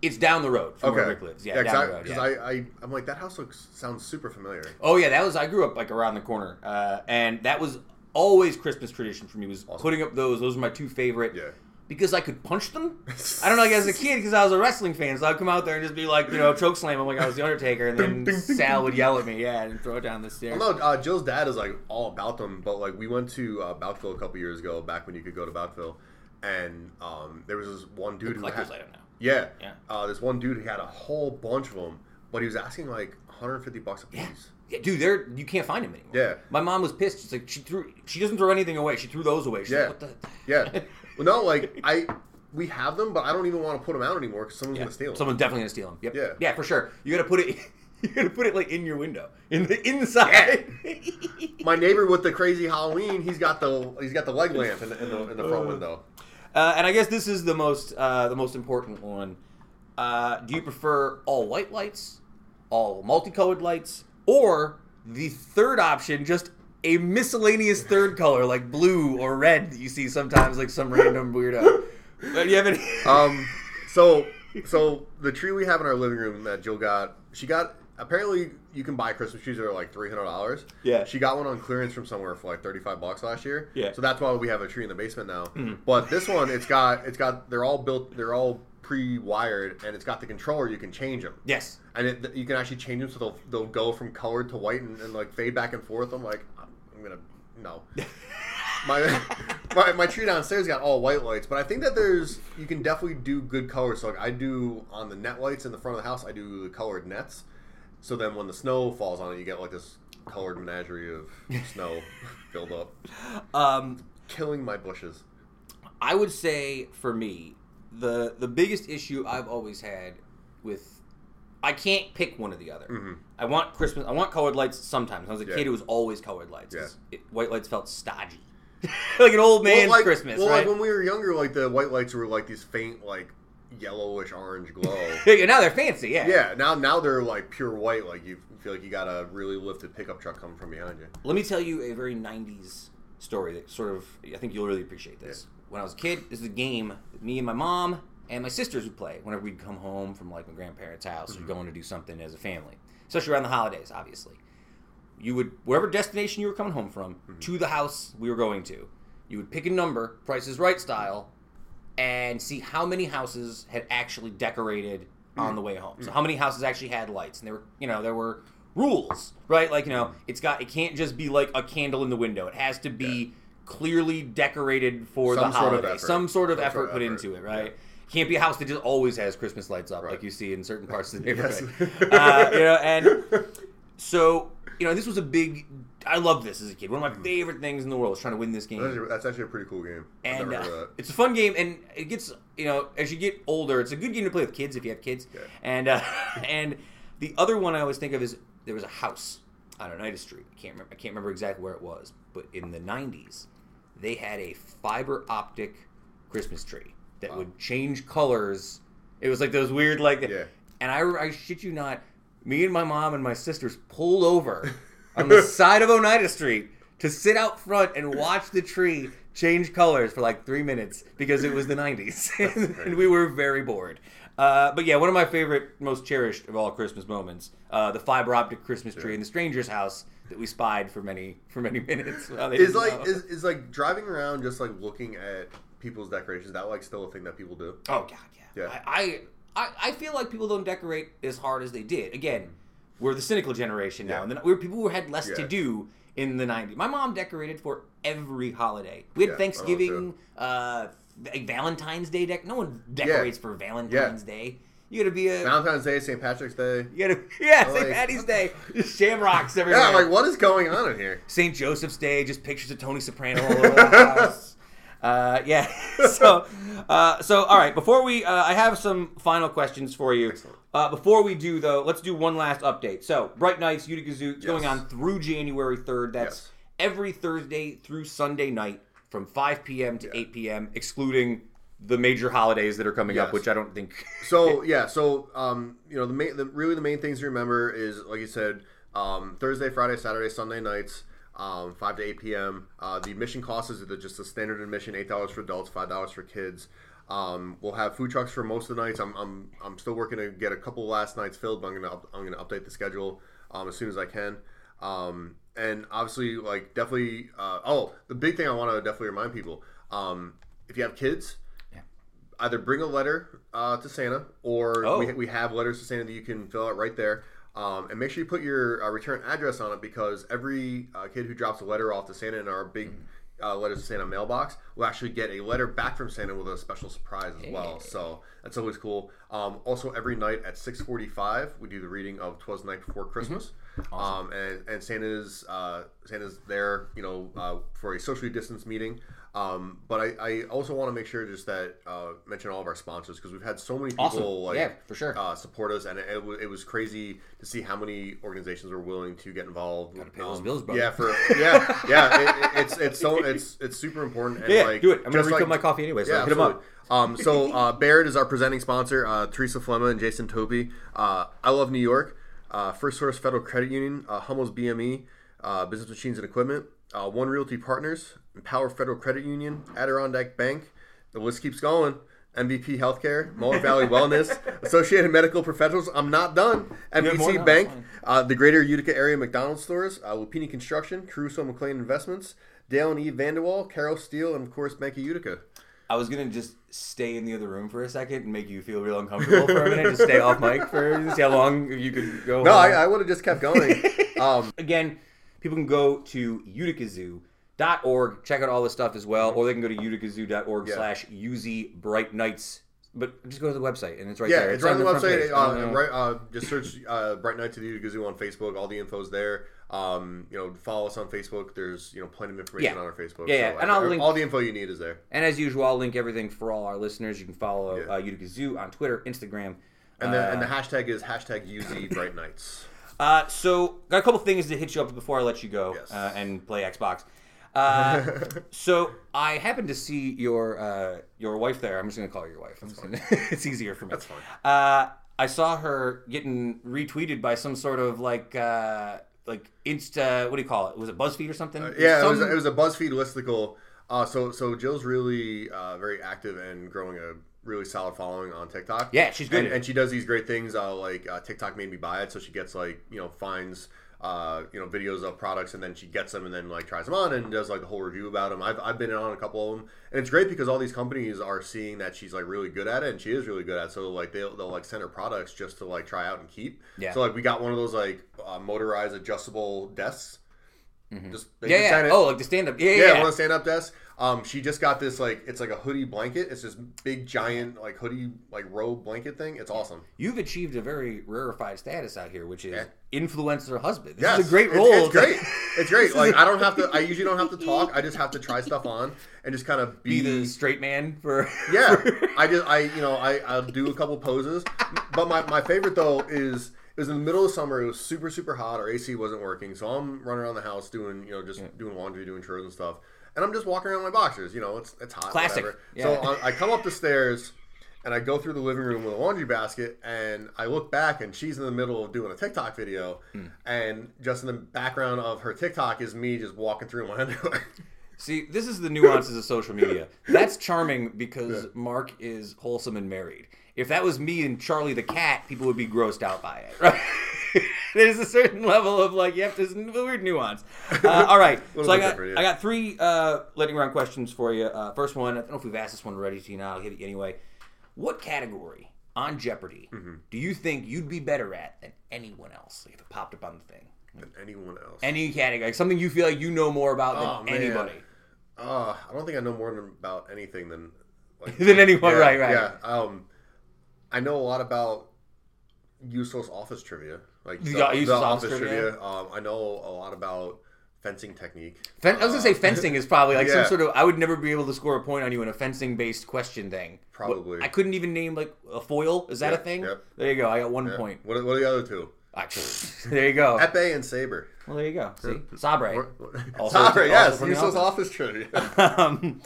It's down the road from Okay, where Rick lives. Yeah, because down the road. Yeah. I, I, I'm like that house looks sounds super familiar. Oh yeah, that was I grew up like around the corner, uh, and that was always Christmas tradition for me was putting up those. Those were my two favorite. Yeah. Because I could punch them. I don't know, like as a kid, because I was a wrestling fan, so I'd come out there and just be like, you know, choke slam him like I was the Undertaker, and then Sal would yell at me, yeah, and throw it down the stairs. Well, no, uh, Jill's dad is like all about them, but like we went to uh, Bouckville a couple years ago, back when you could go to Bouckville, and um, there was this one dude who Collector's had, item now. yeah, Yeah. Uh, this one dude who had a whole bunch of them, but he was asking like 150 bucks a piece. Yeah. Yeah, dude, they're you can't find them anymore. Yeah. My mom was pissed. She's like, she threw. She doesn't throw anything away. She threw those away. She's Yeah. like, what the? Yeah. well, no, like I, we have them, but I don't even want to put them out anymore because someone's Yeah. gonna steal them. Someone's definitely gonna steal them. Yep. Yeah. Yeah, for sure. You gotta put it. You gotta put it like in your window, in the inside. My neighbor with the crazy Halloween, he's got the he's got the leg lamp in the in the, in the front window. Uh, and I guess this is the most uh, the most important one. Uh, do you prefer all white lights, all multicolored lights, or the third option, just a miscellaneous third color like blue or red that you see sometimes, like some random weirdo? Uh, do you have any? Um, so so the tree we have in our living room that Jill got, she got. Apparently, you can buy Christmas trees that are like three hundred dollars. Yeah. She got one on clearance from somewhere for like thirty five bucks last year. Yeah. So that's why we have a tree in the basement now. But this one, it's got it's got they're all built they're all pre wired and it's got the controller you can change them. yes. And it, you can actually change them so they'll they'll go from colored to white and, and like fade back and forth. I'm like, I'm gonna no. my, my my tree downstairs got all white lights, but I think that there's you can definitely do good colors. So like I do on the net lights in the front of the house, I do the colored nets. So then when the snow falls on it, you get like this colored menagerie of snow filled up, Um, killing my bushes. I would say for me, the the biggest issue I've always had with I can't pick one or the other. I want Christmas. I want colored lights sometimes. When I was a Mm-hmm. Yeah. kid, it was always colored lights. 'cause it- white lights felt stodgy, like an old man's like, Christmas, well, right? like when we were younger, like the white lights were like these faint, like yellowish orange glow. Now they're fancy. Yeah. yeah, now now they're like pure white. Like you feel like you got a really lifted pickup truck coming from behind you. Let me tell you a very '90s story that sort of I think you'll really appreciate this. When I was a kid, this is a game me and my mom and my sisters would play whenever we'd come home from like my grandparents' house or mm-hmm. going to do something as a family, especially around the holidays. Obviously, you would wherever destination you were coming home from mm-hmm. to the house we were going to, you would pick a number, Price is Right style, and see how many houses had actually decorated on mm. the way home. So mm. how many houses actually had lights, and there were you know there were rules, right? Like you know it's got it can't just be like a candle in the window. It has to be clearly decorated for Some the sort of holiday. Some sort of Some effort sort of put effort. into it, right? Can't be a house that just always has Christmas lights up Right. like you see in certain parts of the Yes. neighborhood. uh, you know, and so you know this was a big I loved this as a kid. One of my favorite things in the world was trying to win this game. That's actually, that's actually a pretty cool game. And uh, it's a fun game, and it gets you know as you get older, it's a good game to play with kids if you have kids. And uh, and the other one I always think of is there was a house on Oneida Street. I can't remember. I can't remember exactly where it was, but in the '90s, they had a fiber optic Christmas tree that Wow. would change colors. It was like those weird like. Yeah. And I, I shit you not, me and my mom and my sisters pulled over on the side of Oneida Street to sit out front and watch the tree change colors for like three minutes because it was the 90s. and we were very bored. Uh, but yeah, one of my favorite, most cherished of all Christmas moments, uh, the fiber optic Christmas tree in the stranger's house that we spied for many for many minutes. Is like is, is like driving around just like looking at people's decorations. Is that like still a thing that people do? Oh god, yeah. Yeah. I, I I feel like people don't decorate as hard as they did. Again, we're the cynical generation now, Yeah. and then we're people who had less to do in the '90s. My mom decorated for every holiday. We had Yeah, Thanksgiving, uh, like Valentine's Day. Dec- no one decorates for Valentine's Day. You gotta be a. Valentine's Day, St. Patrick's Day. you gotta, yeah, St. like- Patty's Day, shamrocks everywhere. Yeah, like what is going on in here? St. Joseph's Day, just pictures of Tony Soprano all over the house. Uh, yeah. so, uh, so all right. Before we, uh, I have some final questions for you. Uh, before we do though, let's do one last update. So, Bright Nights Utica Zoo is going on through January third. That's Yes. every Thursday through Sunday night from 5 p.m. to Yeah. 8 p.m., excluding the major holidays that are coming up, which I don't think. So yeah, so um, you know the main, the, really the main things to remember is like you said, um, Thursday, Friday, Saturday, Sunday nights, um, five to eight p.m. Uh, the admission cost is just a standard admission, eight dollars for adults, five dollars for kids. Um, we'll have food trucks for most of the nights. I'm, I'm, I'm still working to get a couple last nights filled, but I'm gonna I'm gonna update the schedule um, as soon as I can. Um, and obviously, like definitely. Uh, oh, the big thing I want to definitely remind people: um, if you have kids, either bring a letter uh, to Santa, or Oh. we, we have letters to Santa that you can fill out right there. Um, and make sure you put your uh, return address on it because every uh, kid who drops a letter off to Santa in our big uh, letters to Santa mailbox will actually get a letter back from Santa with a special surprise as well. So that's always cool. Um, also, every night at 6:45, we do the reading of "Twas the Night Before Christmas," um, and and Santa's uh, Santa's there, you know, uh, for a socially distanced meeting. Um, but I, I also want to make sure just that uh, mention all of our sponsors because we've had so many people Awesome. like Yeah, for sure. uh, support us, and it, it, wa- it was crazy to see how many organizations were willing to get involved. Gotta pay those Um, bills, brother. Yeah, for yeah, yeah. It, it- it's it's so it's it's super important. And Yeah, like, do it. I'm gonna refill like- my coffee anyway, so yeah, hit 'em up. Um, so uh, Barrett is our presenting sponsor. Uh, Teresa Flemma and Jason Topi. Uh, I love New York. Uh, First Source Federal Credit Union. Uh, Hummels BME. Uh, Business Machines and Equipment. Uh, One Realty Partners. Empower Federal Credit Union. Adirondack Bank. The list keeps going. MVP Healthcare, Moore Valley Wellness, Associated Medical Professionals. I'm not done. have more? NBT No, Bank, uh, the Greater Utica Area McDonald's stores, uh, Lupini Construction, Caruso McLean Investments, Dale and Eve Vanderwall, Carol Steele, and of course Bank of Utica. I was gonna just stay in the other room for a second and make you feel real uncomfortable for a minute. Just stay off mic for see how long you could go. No, on. I, I would have just kept going. Um, Again, people can go to uticazoo.org, check out all this stuff as well, or they can go to uticazoo.org Yeah. slash UZ Bright Nights. But just go to the website and it's right yeah, there. it's right on the website. page. I don't Uh, right, uh, just search uh, Bright Nights of the Utica Zoo on Facebook. All the info's there. Um, you know, follow us on Facebook. There's you know plenty of information Yeah. on our Facebook. Yeah, yeah, and I'll uh, link- all the info you need is there. And as usual, I'll link everything for all our listeners. You can follow Yeah. uh, Utica Zoo on Twitter, Instagram. And the uh, and the hashtag is hashtag UZ Bright Nights. Uh, so, got a couple things to hit you up before I let you go Yes. uh, and play Xbox. Uh, so, I happened to see your uh, your wife there. I'm just going to call her your wife. Gonna, it's easier for me. That's fine. Uh, I saw her getting retweeted by some sort of like uh, like Insta. What do you call it? Was it BuzzFeed or something? Yeah, it was, it was a BuzzFeed listicle. Uh, so so Jill's really uh, very active and growing a really solid following on TikTok. Yeah, she's good and, and she does these great things. Uh, like uh, TikTok made me buy it, so she gets like you know finds uh, you know videos of products and then she gets them and then like tries them on and does like the whole review about them. I've, I've been in on a couple of them and it's great because all these companies are seeing that she's like really good at it and she is really good at it. So like they'll, they'll like send her products just to like try out and keep. Yeah. So like we got one of those like uh, motorized adjustable desks. Just yeah, just yeah. it- Oh, like the stand up. Yeah, yeah. yeah, yeah. one of the stand up desks. Um, she just got this like it's like a hoodie blanket. It's this big giant like hoodie like robe blanket thing. It's awesome. You've achieved a very rarefied status out here, which is Yeah. influencer husband. This Yes, is a great role. It's, great. it's great. Like I don't have to. I usually don't have to talk. I just have to try stuff on and just kind of Be be, the straight man for yeah. I just I you know I I'll do a couple poses, but my my favorite though is it was in the middle of summer. It was super super hot. Our AC wasn't working, so I'm running around the house doing you know just doing laundry, doing chores and stuff. And I'm just walking around my boxers. You know, it's it's hot. Classic. Yeah. So I, I come up the stairs. And I go through the living room with a laundry basket, and I look back, and she's in the middle of doing a TikTok video, Hmm. and just in the background of her TikTok is me just walking through my underwear. See, this is the nuances of social media. That's charming because Mark is wholesome and married. If that was me and Charlie the cat, people would be grossed out by it. Right? There's a certain level of like you have to weird nuance. Uh, all right, so I got yeah. I got three uh, lightning round questions for you. Uh, first one, I don't know if we've asked this one already, so you know I'll give it anyway. What category on Jeopardy Mm-hmm. do you think you'd be better at than anyone else? Like if it popped up on the thing, than anyone else. any category, like something you feel like you know more about than Oh, man. anybody. Uh, I don't think I know more than- about anything than like Than anyone, yeah, right, right. Yeah. Um, I know a lot about useless office trivia, like the, got the office, trivia. trivia? Um, I know a lot about fencing technique. Fen- I was gonna say fencing is probably like Yeah. some sort of. I would never be able to score a point on you in a fencing based question thing. Probably. What- I couldn't even name like a foil. Is that a thing? yep. There you go. I got one Yeah. point. What, are- what are the other two? Ah, there you go. Epee and Saber. Well, there you go. See, Sabre. Also- also yes, the useless office. office trivia. um,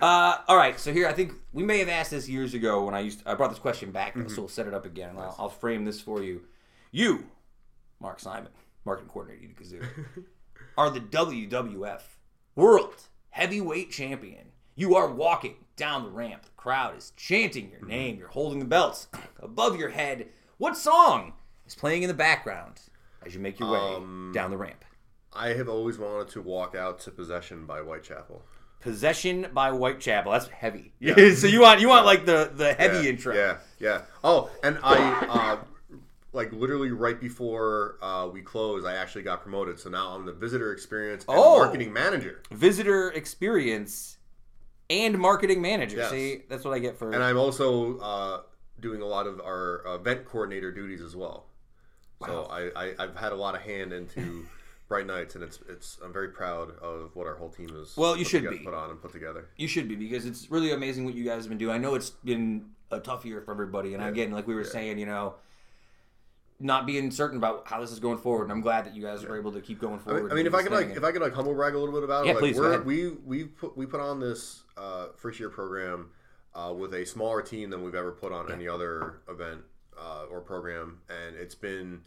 uh, all right, so here I think we may have asked this years ago when I used I brought this question back, Mm-hmm. so we'll set it up again. And I'll, I'll frame this for you. You, Mark Simon, marketing coordinator, at Kazoo, are the WWF World Heavyweight Champion. You are walking down the ramp. The crowd is chanting Mm-hmm. your name. You're holding the belts above your head. What song is playing in the background as you make your way Um, down the ramp? I have always wanted to walk out to Possession by Whitechapel. Possession by Whitechapel. That's heavy. Yeah. so you want you want like the the heavy yeah, intro. Yeah, yeah. Oh, and I uh, like literally right before uh, we closed, I actually got promoted. So now I'm the visitor experience and Oh. marketing manager, Visitor experience and marketing manager. Yes. See, that's what I get for. and I'm also uh, doing a lot of our event coordinator duties as well. So I, I I've had a lot of hand into Bright Nights, and it's it's I'm very proud of what our whole team is. Well, you should toge- be. put on and put together. you should be because it's really amazing what you guys have been doing. I know it's been a tough year for everybody, and again, like we were saying, you know. Not being certain about how this is going forward, and I'm glad that you guys are able to keep going I forward. mean, I mean, if I could like, if I could like humble brag a little bit about it, Yeah, like please, we're, we we put we put on this uh, first year program uh, with a smaller team than we've ever put on any other event uh, or program, and it's been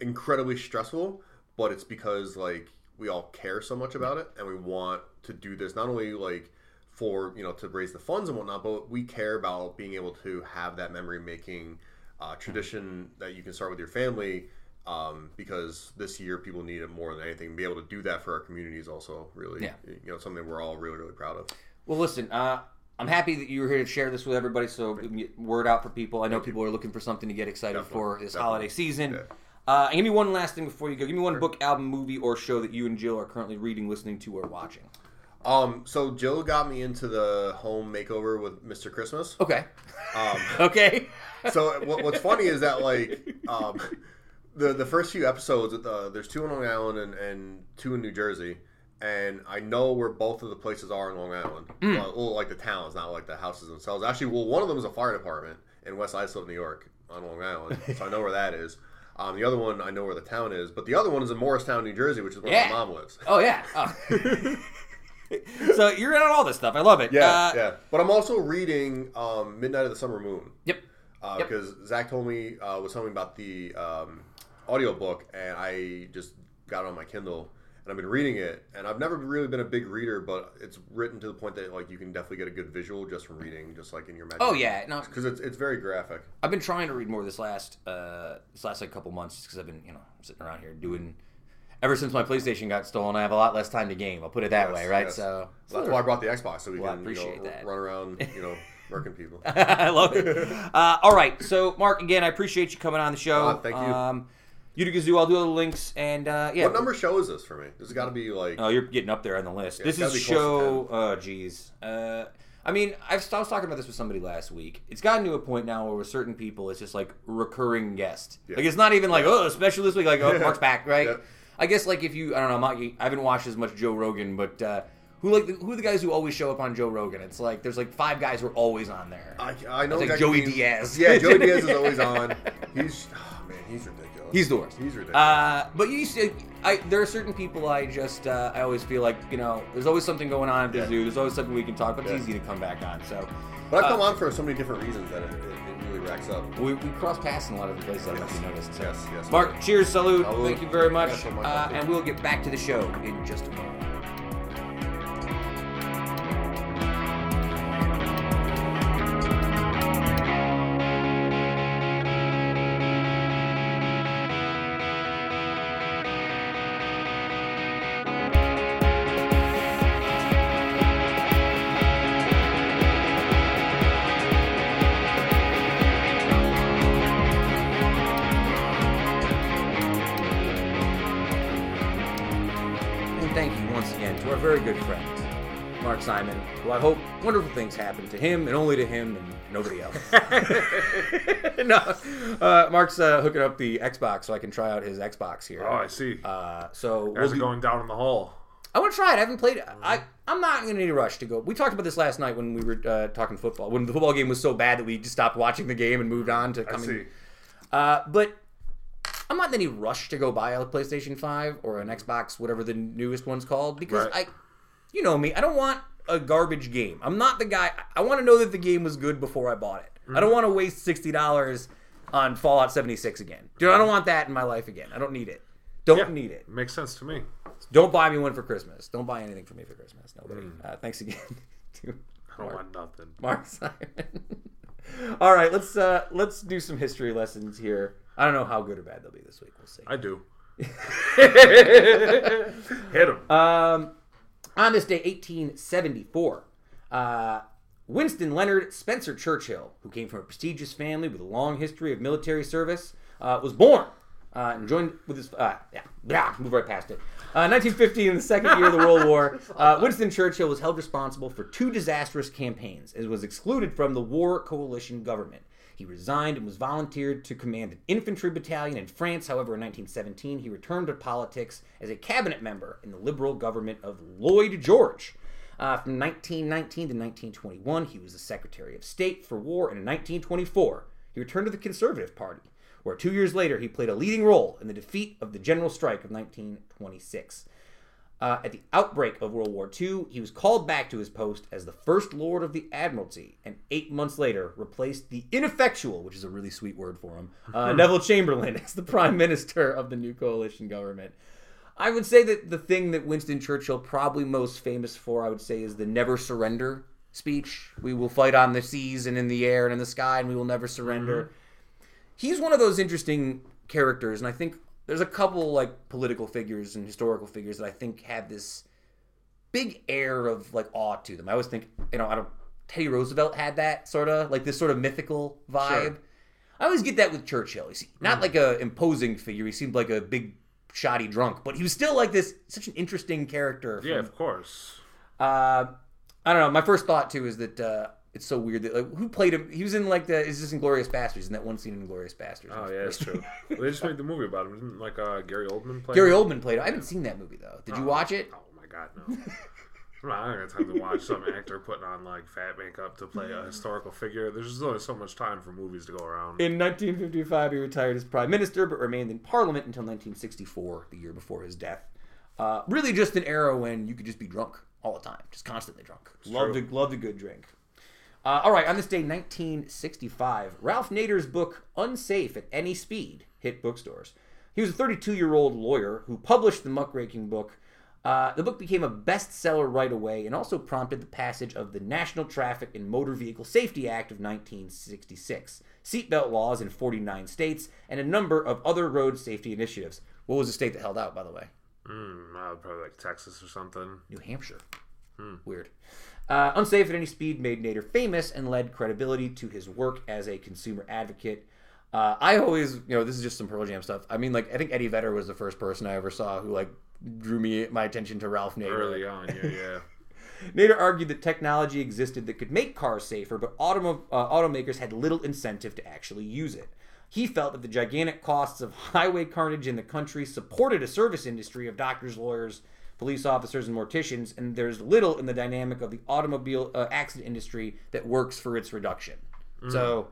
incredibly stressful. But it's because like we all care so much about it, and we want to do this not only like for you know to raise the funds and whatnot, but we care about being able to have that memory making uh, tradition that you can start with your family um, because this year people need it more than anything. Be able to do that for our community is also really, Yeah. you know, something we're all really, really proud of. Well, listen, uh, I'm happy that you were here to share this with everybody. So we can get word out for people. I know people are looking for something to get excited Definitely, for this definitely. holiday season. Yeah. Uh, and give me one last thing before you go. Give me one book, album, movie, or show that you and Jill are currently reading, listening to, or watching. Um, so Jill got me into the home makeover with Mr. Christmas. Okay. Um, Okay. so what, what's funny is that like um, the the first few episodes, uh, there's two in Long Island and, and two in New Jersey, and I know where both of the places are in Long Island. Hmm. Well, well, like the towns, not like the houses themselves. Actually, well, one of them is a fire department in West Islip, New York, on Long Island, so I know where that is. Um, the other one, I know where the town is, but the other one is in Morristown, New Jersey, which is where Yeah. my mom lives. oh yeah. Oh. so you're in on all this stuff. I love it. Yeah, Uh, yeah. But I'm also reading um, Midnight of the Summer Moon. Yep. Uh, Yep. Because Zach told me uh, was telling me about the um, audiobook, and I just got it on my Kindle, and I've been reading it. And I've never really been a big reader, but it's written to the point that like you can definitely get a good visual just from reading, just like in your mind. Oh yeah. No, because it's it's very graphic. I've been trying to read more this last uh, this last like couple months because I've been you know sitting around here doing. Ever since my PlayStation got stolen, I have a lot less time to game. I'll put it that Yes, way, right? yes. So That's why I brought the Xbox so we Well, can you know, that. run around, you know, Working people. I love it. Uh, all right, so Mark, again, I appreciate you coming on the show. Uh, thank you. Um, Utica I'll do all the links and uh, yeah. What number show is this for me? This has got to be like Oh, you're getting up there on the list. it's this is show. Oh, geez. Uh, I mean, I've, I was talking about this with somebody last week. It's gotten to a point now where with certain people, it's just like recurring guest. Yeah. Like it's not even like oh special this week. Like oh Mark's back, right? Yeah. I guess like if you I don't know, I haven't watched as much Joe Rogan, but uh, who like the, who are the guys who always show up on Joe Rogan? It's like there's like five guys who are always on there. I, I know It's like Joey Diaz. Yeah, Joey Diaz is always on. He's oh man, he's ridiculous. He's the worst. He's ridiculous. Uh, but you see, I there are certain people I just uh, I always feel like you know there's always something going on at the Yeah. zoo. There's always something we can talk about. It's easy to come back on. So but I've come uh, on for so many different reasons that it, it really racks up. we, we cross paths in a lot of the places. I don't know if you noticed. So. Yes, yes. Mark, cheers, salute. Thank you very much. So much. Uh, and we'll get back to the show in just a moment. Mark Simon, who I hope wonderful things happen to him and only to him and nobody else. no, uh, Mark's uh, hooking up the Xbox so I can try out his Xbox here. Oh, I see. Uh, so Guys we'll going down in the hall. I want to try it. I haven't played it. I I'm not in any rush to go. We talked about this last night when we were uh, talking football. When the football game was so bad that we just stopped watching the game and moved on to coming. I see. Uh, but I'm not in any rush to go buy a PlayStation 5 or an Xbox, whatever the newest one's called, because Right. I, you know me, I don't want a garbage game. I'm not the guy. I want to know that the game was good before I bought it. I don't want to waste sixty dollars on Fallout 76 again. Dude, I don't want that in my life again. I don't need it. Don't Yeah. need it. Makes sense to me. Don't buy me one for Christmas. Don't buy anything for me for Christmas. Nobody. Uh, thanks again to I don't want nothing. Mark Simon. All right, let's uh, let's do some history lessons here. I don't know how good or bad they'll be this week. We'll see. I do. Hit them. Um, on this day, 1874, uh, Winston Leonard Spencer Churchill, who came from a prestigious family with a long history of military service, uh, was born uh, and joined with his. Uh, yeah, yeah, move right past it. Uh, 1950, in the second year of the World War, uh, Winston Churchill was held responsible for two disastrous campaigns and was excluded from the war coalition government. He resigned and was volunteered to command an infantry battalion in France. However, in 1917, he returned to politics as a cabinet member in the liberal government of Lloyd George. Uh, from 1919 to 1921, he was the Secretary of State for War, and in 1924, he returned to the Conservative Party, where two years later he played a leading role in the defeat of the General Strike of 1926. Uh, at the outbreak of World War II, he was called back to his post as the First Lord of the Admiralty, and eight months later replaced the ineffectual, which is a really sweet word for him, uh, Neville Chamberlain as the Prime Minister of the new coalition government. I would say that the thing that Winston Churchill probably most famous for, I would say, is the never surrender speech. We will fight on the seas and in the air and in the sky, and we will never surrender. He's one of those interesting characters, and I think there's a couple like political figures and historical figures that I think have this big air of like awe to them. I always think, you know, I don't. Teddy Roosevelt had that sort of like this sort of mythical vibe. Sure. I always get that with Churchill. He's not like a imposing figure. He seemed like a big shoddy drunk, but he was still like this such an interesting character. Yeah, of course. uh, I don't know. My first thought too is that uh, it's so weird that like who played him. He was in like the is this Inglorious Bastards in that one scene in Inglorious Bastards. Oh yeah, that's true. Well, they just made the movie about him. Didn't like uh, Gary Oldman play? Gary him? Oldman played. him. I haven't seen that movie though. Did you Oh. watch it? Oh my god, no. I don't got time to watch some actor putting on like fat makeup to play a historical figure. There's just only so much time for movies to go around. In 1955, he retired as prime minister, but remained in parliament until 1964, the year before his death. Uh, really, just an era when you could just be drunk all the time, just constantly drunk. Loved a, true. loved a good drink. Uh, all right, on this day, 1965, Ralph Nader's book "Unsafe at Any Speed" hit bookstores. He was a 32-year-old lawyer who published the muckraking book. Uh, the book became a bestseller right away and also prompted the passage of the National Traffic and Motor Vehicle Safety Act of 1966, seatbelt laws in 49 states, and a number of other road safety initiatives. What was the state that held out, by the way? Mm, probably like Texas or something. New Hampshire. Weird. Uh, Unsafe at Any Speed made Nader famous and led credibility to his work as a consumer advocate. Uh, I always, you know, this is just some Pearl Jam stuff. I mean, like, I think Eddie Vedder was the first person I ever saw who, like, drew me my attention to Ralph Nader. Early on, yeah, yeah. Nader argued that technology existed that could make cars safer, but automo- uh, automakers had little incentive to actually use it. He felt that the gigantic costs of highway carnage in the country supported a service industry of doctors, lawyers, police officers, and morticians, and there's little in the dynamic of the automobile uh, accident industry that works for its reduction. So,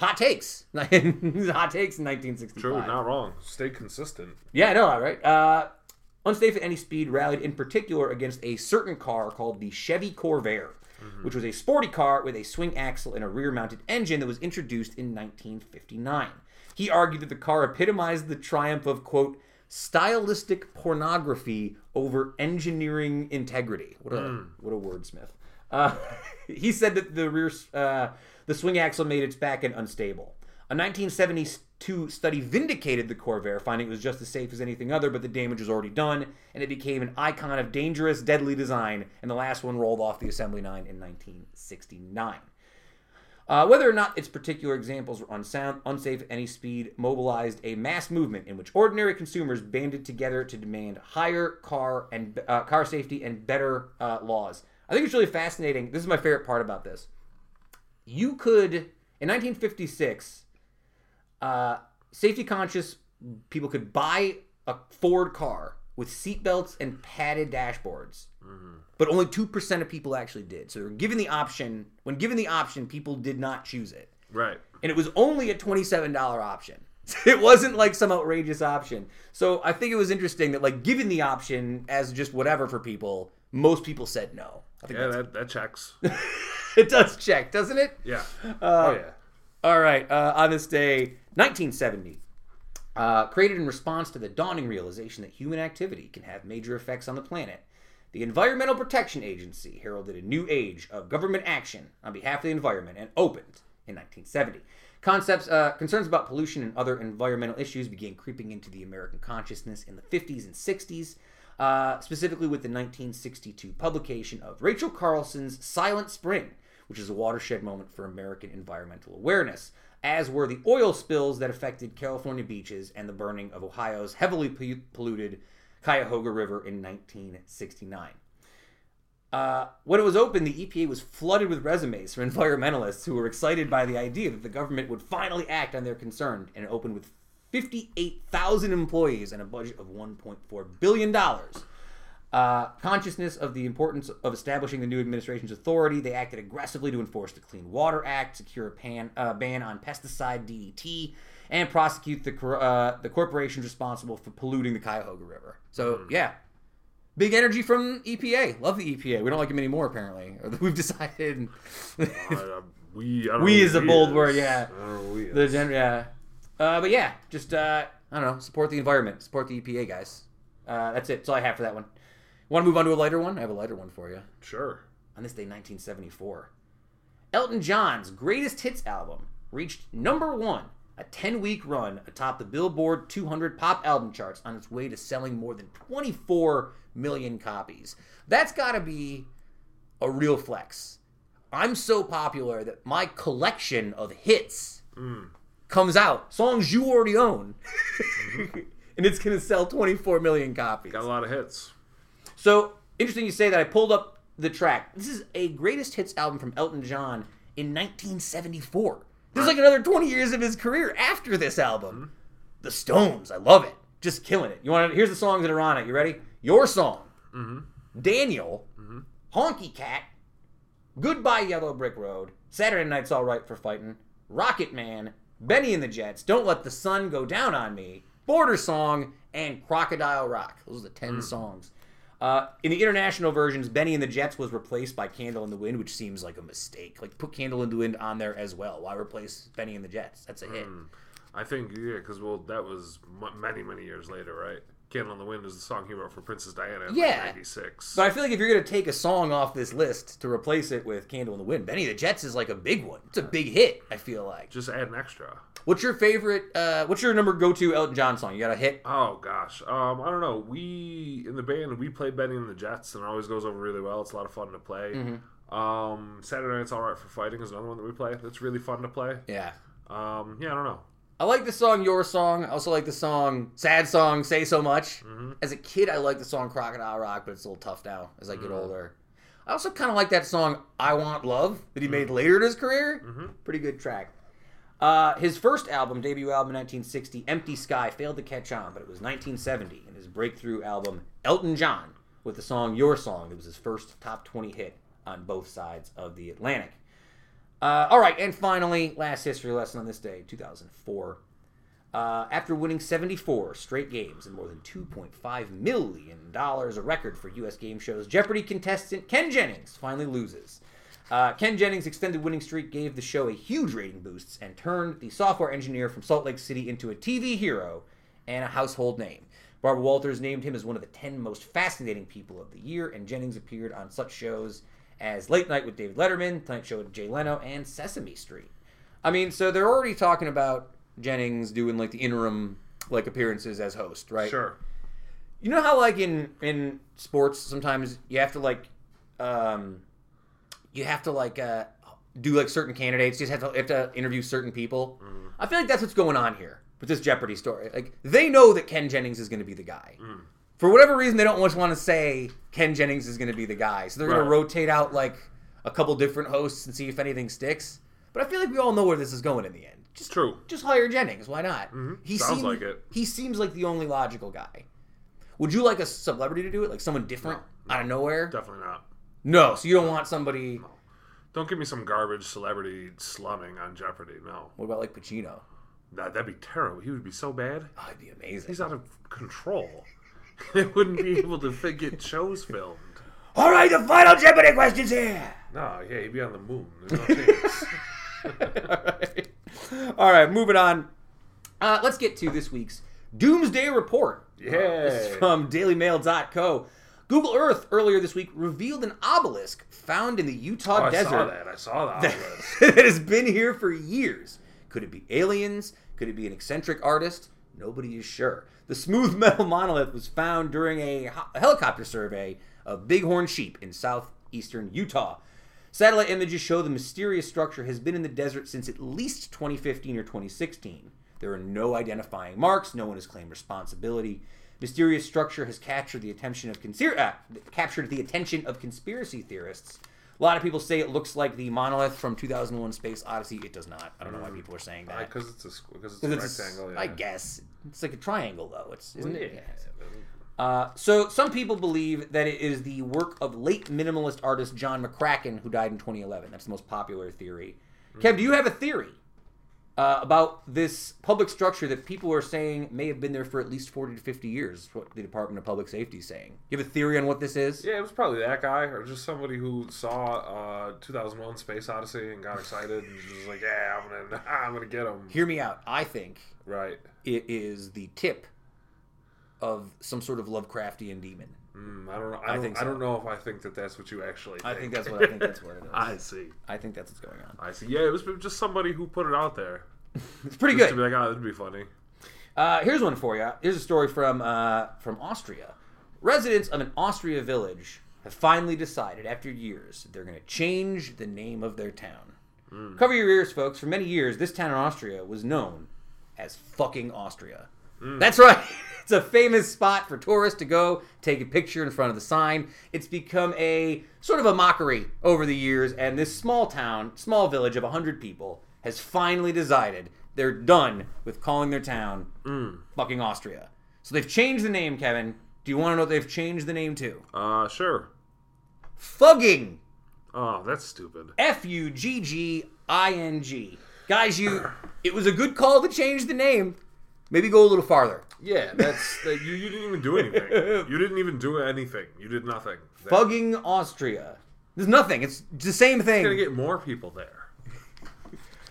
hot takes. hot takes in 1965. True, not wrong. Stay consistent. Yeah, I know, right? Uh, Unsafe at Any Speed rallied in particular against a certain car called the Chevy Corvair, which was a sporty car with a swing axle and a rear mounted engine that was introduced in 1959. He argued that the car epitomized the triumph of, quote, stylistic pornography over engineering integrity. What a, what a wordsmith. Uh, he said that the rear, uh, the swing axle made its back end unstable. A 1972 study vindicated the Corvair, finding it was just as safe as anything other, but the damage was already done, and it became an icon of dangerous, deadly design, and the last one rolled off the assembly line in 1969. Uh, whether or not its particular examples were unsound, unsafe at any speed, mobilized a mass movement in which ordinary consumers banded together to demand higher car and uh, car safety and better uh, laws. I think it's really fascinating. This is my favorite part about this. You could, in 1956, uh, safety conscious people could buy a Ford car with seatbelts and padded dashboards. But only 2% of people actually did. So given the option. When given the option, people did not choose it. Right. And it was only a $27 option. It wasn't like some outrageous option. So I think it was interesting that, like, given the option as just whatever for people, most people said no. I think Yeah, that, that checks. it does check, doesn't it? Yeah. oh, yeah. All right. Uh, on this day, 1970, uh, created in response to the dawning realization that human activity can have major effects on the planet, the Environmental Protection Agency heralded a new age of government action on behalf of the environment and opened in 1970. Concepts, uh, concerns about pollution and other environmental issues began creeping into the American consciousness in the 50s and 60s, uh, specifically with the 1962 publication of Rachel Carlson's Silent Spring, which is a watershed moment for American environmental awareness, as were the oil spills that affected California beaches and the burning of Ohio's heavily polluted Cuyahoga River in 1969. Uh, when it was open, the EPA was flooded with resumes from environmentalists who were excited by the idea that the government would finally act on their concern, and it opened with 58,000 employees and a budget of $1.4 billion. Uh, consciousness of the importance of establishing the new administration's authority, they acted aggressively to enforce the Clean Water Act, secure a pan, uh, ban on pesticide DDT, and prosecute the uh, the corporations responsible for polluting the Cuyahoga River. So yeah, big energy from EPA. Love the EPA. We don't like them anymore apparently. We've decided. Uh, we, I don't We is a bold is. word, yeah. I don't know we the gen- yeah, uh, but yeah, just uh, I don't know. Support the environment. Support the EPA guys. Uh, that's it. That's all I have for that one. Want to move on to a lighter one? I have a lighter one for you. Sure. on this day 1974. Elton John's greatest hits album reached number one, a 10 week run atop the Billboard 200 pop album charts on its way to selling more than 24 million copies. That's gotta be a real flex. I'm so popular that my collection of hits comes out, songs you already own, and it's gonna sell 24 million copies. Got a lot of hits. So interesting you say that. I pulled up the track. This is a greatest hits album from Elton John in 1974. There's like another 20 years of his career after this album. The Stones, I love it, just killing it. You want to? Here's the songs that are on it. You ready? Your song, mm-hmm. Daniel, mm-hmm. Honky Cat, Goodbye Yellow Brick Road, Saturday Night's All Right for Fighting, Rocket Man, Bennie and the Jets, Don't Let the Sun Go Down on Me, Border Song, and Crocodile Rock. Those are the 10 mm. songs. Uh, in the international versions, Bennie and the Jets was replaced by Candle in the Wind, which seems like a mistake. Like, put Candle in the Wind on there as well. Why replace Bennie and the Jets? That's a hit. I think yeah, because well, that was many many years later, right? "Candle in the Wind" is the song he wrote for Princess Diana in Yeah. '96. But I feel like if you're going to take a song off this list to replace it with Candle in the Wind, Bennie the Jets is like a big one. It's a big hit, I feel like. Just add an extra. What's your favorite, uh, what's your number go to Elton John song? You got a hit? Oh gosh, um, I don't know. We in the band we play Bennie and the Jets, and it always goes over really well. It's a lot of fun to play. Mm-hmm. Um, Saturday Night's All Right for Fighting is another one that we play. That's really fun to play. Yeah. Um, yeah, I don't know. I like the song Your Song. I also like the song Sad Song Say So Much. Mm-hmm. As a kid, I like the song Crocodile Rock, but it's a little tough now as I get mm-hmm. older. I also kind of like that song I Want Love that he mm-hmm. made later in his career. Pretty good track. Uh, his first album, debut album in 1960, Empty Sky, failed to catch on, but it was 1970 and his breakthrough album, Elton John, with the song Your Song. It was his first top 20 hit on both sides of the Atlantic. Uh, all right, and finally, last history lesson on this day, 2004. Uh, after winning 74 straight games and more than $2.5 million, a record for U.S. game shows, Jeopardy contestant Ken Jennings finally loses. Uh, Ken Jennings' extended winning streak gave the show a huge rating boost and turned the software engineer from Salt Lake City into a TV hero and a household name. Barbara Walters named him as one of the 10 most fascinating people of the year, and Jennings appeared on such shows as Late Night with David Letterman, Tonight Show with Jay Leno, and Sesame Street. I mean, so they're already talking about Jennings doing like the interim like appearances as host, right? Sure. You know how like in in sports sometimes you have to like um you have to like uh do like certain candidates, you just have to, have to interview certain people. I feel like that's what's going on here with this Jeopardy story. Like they know that Ken Jennings is going to be the guy. For whatever reason, they don't just want to say Ken Jennings is going to be the guy, so they're going to rotate out like a couple different hosts and see if anything sticks. But I feel like we all know where this is going in the end. Just True. just hire Jennings. Why not? Mm-hmm. He Sounds seems like it. He seems like the only logical guy. Would you like a celebrity to do it, like someone different out of nowhere? Definitely not. No. So you don't want somebody. No. Don't give me some garbage celebrity slumming on Jeopardy. No. What about like Pacino? Nah, that'd be terrible. He would be so bad. Oh, it'd be amazing. He's out of control. they wouldn't be able to get shows filmed. All right, the final Jeopardy questions here. No, yeah, he'd be on the moon. There's no chance. All right, moving on. Uh, let's get to this week's Doomsday Report. Uh, Yeah. from DailyMail.co. Google Earth earlier this week revealed an obelisk found in the Utah Oh, I desert. saw that. I saw that. obelisk. that has been here for years. Could it be aliens? Could it be an eccentric artist? Nobody is sure. The smooth metal monolith was found during a helicopter survey of bighorn sheep in southeastern Utah. Satellite images show the mysterious structure has been in the desert since at least 2015 or 2016. There are no identifying marks. No one has claimed responsibility. Mysterious structure has captured the attention of conspir- uh, captured the attention of conspiracy theorists. A lot of people say it looks like the monolith from 2001: Space Odyssey. It does not. I don't know why people are saying that. Because it's a because it's a it's a- rectangle. Yeah. I guess it's like a triangle, though. It's isn't Yeah. it? Uh, so some people believe that it is the work of late minimalist artist John McCracken, who died in 2011. That's the most popular theory. Kev, do you have a theory uh, about this public structure that people are saying may have been there for at least 40 to 50 years? Is what the Department of Public Safety is saying. You have a theory on what this is? Yeah, it was probably that guy, or just somebody who saw uh, 2001: Space Odyssey and got excited and was like, "Yeah, I'm gonna, I'm gonna get him." Hear me out. I think Right. it is the tip of some sort of Lovecraftian demon. Mm, I don't know. I don't, I, think so. don't know if I think that that's what you actually. Think. I think that's what I think that's what it is. I see. I think that's what's going on. I see. Yeah, it was just somebody who put it out there. It's pretty Just good. to be like, oh, that'd be funny. Uh, here's one for you. Here's a story from uh, from Austria. Residents of an Austria village have finally decided, after years, that they're going to change the name of their town. Cover your ears, folks. For many years, this town in Austria was known as fucking Austria. That's right. It's a famous spot for tourists to go take a picture in front of the sign. It's become a sort of a mockery over the years, and this small town, small village of 100 people, has finally decided they're done with calling their town fucking Austria. So they've changed the name, Kevin. Do you want to know what they've changed the name to? Uh, sure. Fugging. Oh, that's stupid. F U G G I N G. Guys, you. It was a good call to change the name. Maybe go a little farther. Yeah, that's that you, you didn't even do anything. You didn't even do anything. You did nothing. That- Fugging Austria. There's nothing. It's the same You're gonna get more people there.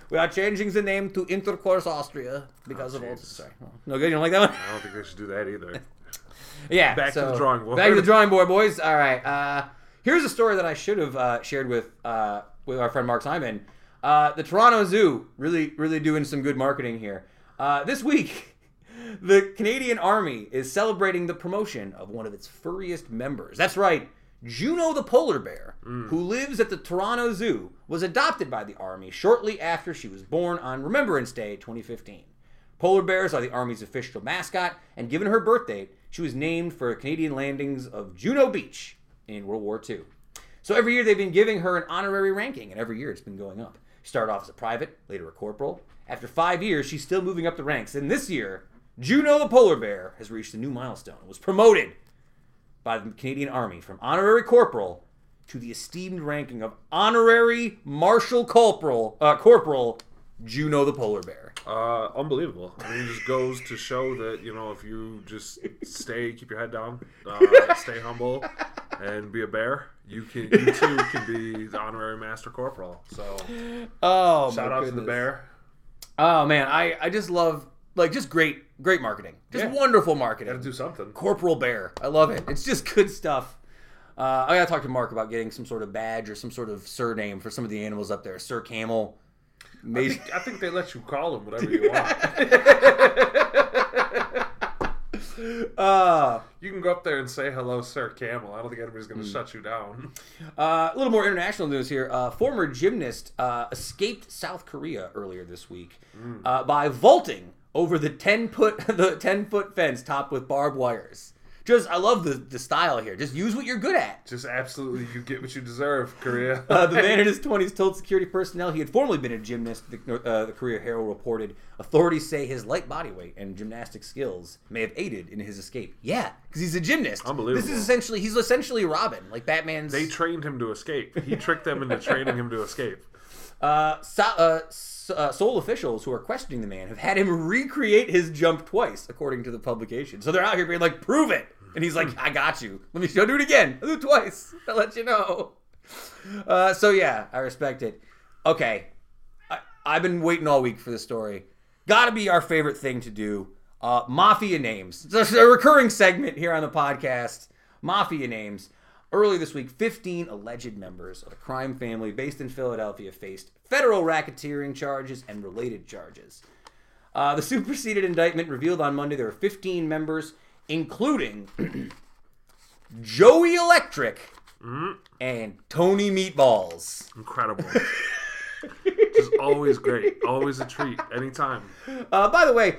We are changing the name to Intercourse Austria because of all. Jesus. Sorry, no good. You don't like that one? I don't think they should do that either. Yeah. Back to the drawing board. Back to the drawing board, boys. All right. Uh, here's a story that I should have uh, shared with uh, with our friend Mark Simon. Uh, the Toronto Zoo really, really doing some good marketing here. Uh, this week, the Canadian Army is celebrating the promotion of one of its furriest members. That's right. Juno the polar bear, mm. who lives at the Toronto Zoo, was adopted by the Army shortly after she was born on Remembrance Day 2015. Polar bears are the Army's official mascot, and given her birth date, she was named for Canadian landings of Juno Beach in World War II. So every year they've been giving her an honorary ranking, and every year it's been going up. She started off as a private, later a corporal. After five years, she's still moving up the ranks. And this year, Juno the polar bear has reached a new milestone. Was promoted by the Canadian Army from honorary corporal to the esteemed ranking of honorary master corporal. Uh, corporal Juno the polar bear. Uh, unbelievable. I mean, it just goes to show that you know if you just stay, keep your head down, uh, stay humble, and be a bear, you can you too can be the honorary master corporal. So Oh, shout my out to the bear. Oh man, I I just love like just great great marketing, just Yeah. wonderful marketing. Got to do something. Corporal Bear, I love it. It's just good stuff. Uh, I gotta talk to Mark about getting some sort of badge or some sort of surname for some of the animals up there. Sir Camel. I think, I think they let you call them whatever you want. Uh, You can go up there and say hello, Sir Camel. I don't think anybody's going to shut you down. Uh, a little more international news here. Uh, former gymnast uh, escaped South Korea earlier this week uh, by vaulting over the ten foot the ten foot fence topped with barbed wires. Just I love the the style here. Just use what you're good at. Just absolutely, you get what you deserve, Korea. Uh, the man in his 20s told security personnel he had formerly been a gymnast. The, uh, the Korea Herald reported authorities say his light body weight and gymnastic skills may have aided in his escape. Yeah, because he's a gymnast. Unbelievable. This is essentially he's essentially Robin, like Batman's. they trained him to escape. He tricked them into training him to escape. Uh, so, uh, uh, Seoul officials who are questioning the man have had him recreate his jump twice, according to the publication. So they're out here being like, "Prove it," and he's like, "I got you. Let me show. Do it again. I'll do it twice. I'll let you know." Uh, so yeah, I respect it. Okay, I, I've been waiting all week for this story. Got to be our favorite thing to do. Uh, mafia names. It's a recurring segment here on the podcast. Mafia names. Early this week, 15 alleged members of a crime family based in Philadelphia faced federal racketeering charges and related charges. Uh, the superseded indictment revealed on Monday there were 15 members, including Joey Electric and Tony Meatballs. Incredible. Just always great. Always a treat. Anytime. Uh, by the way,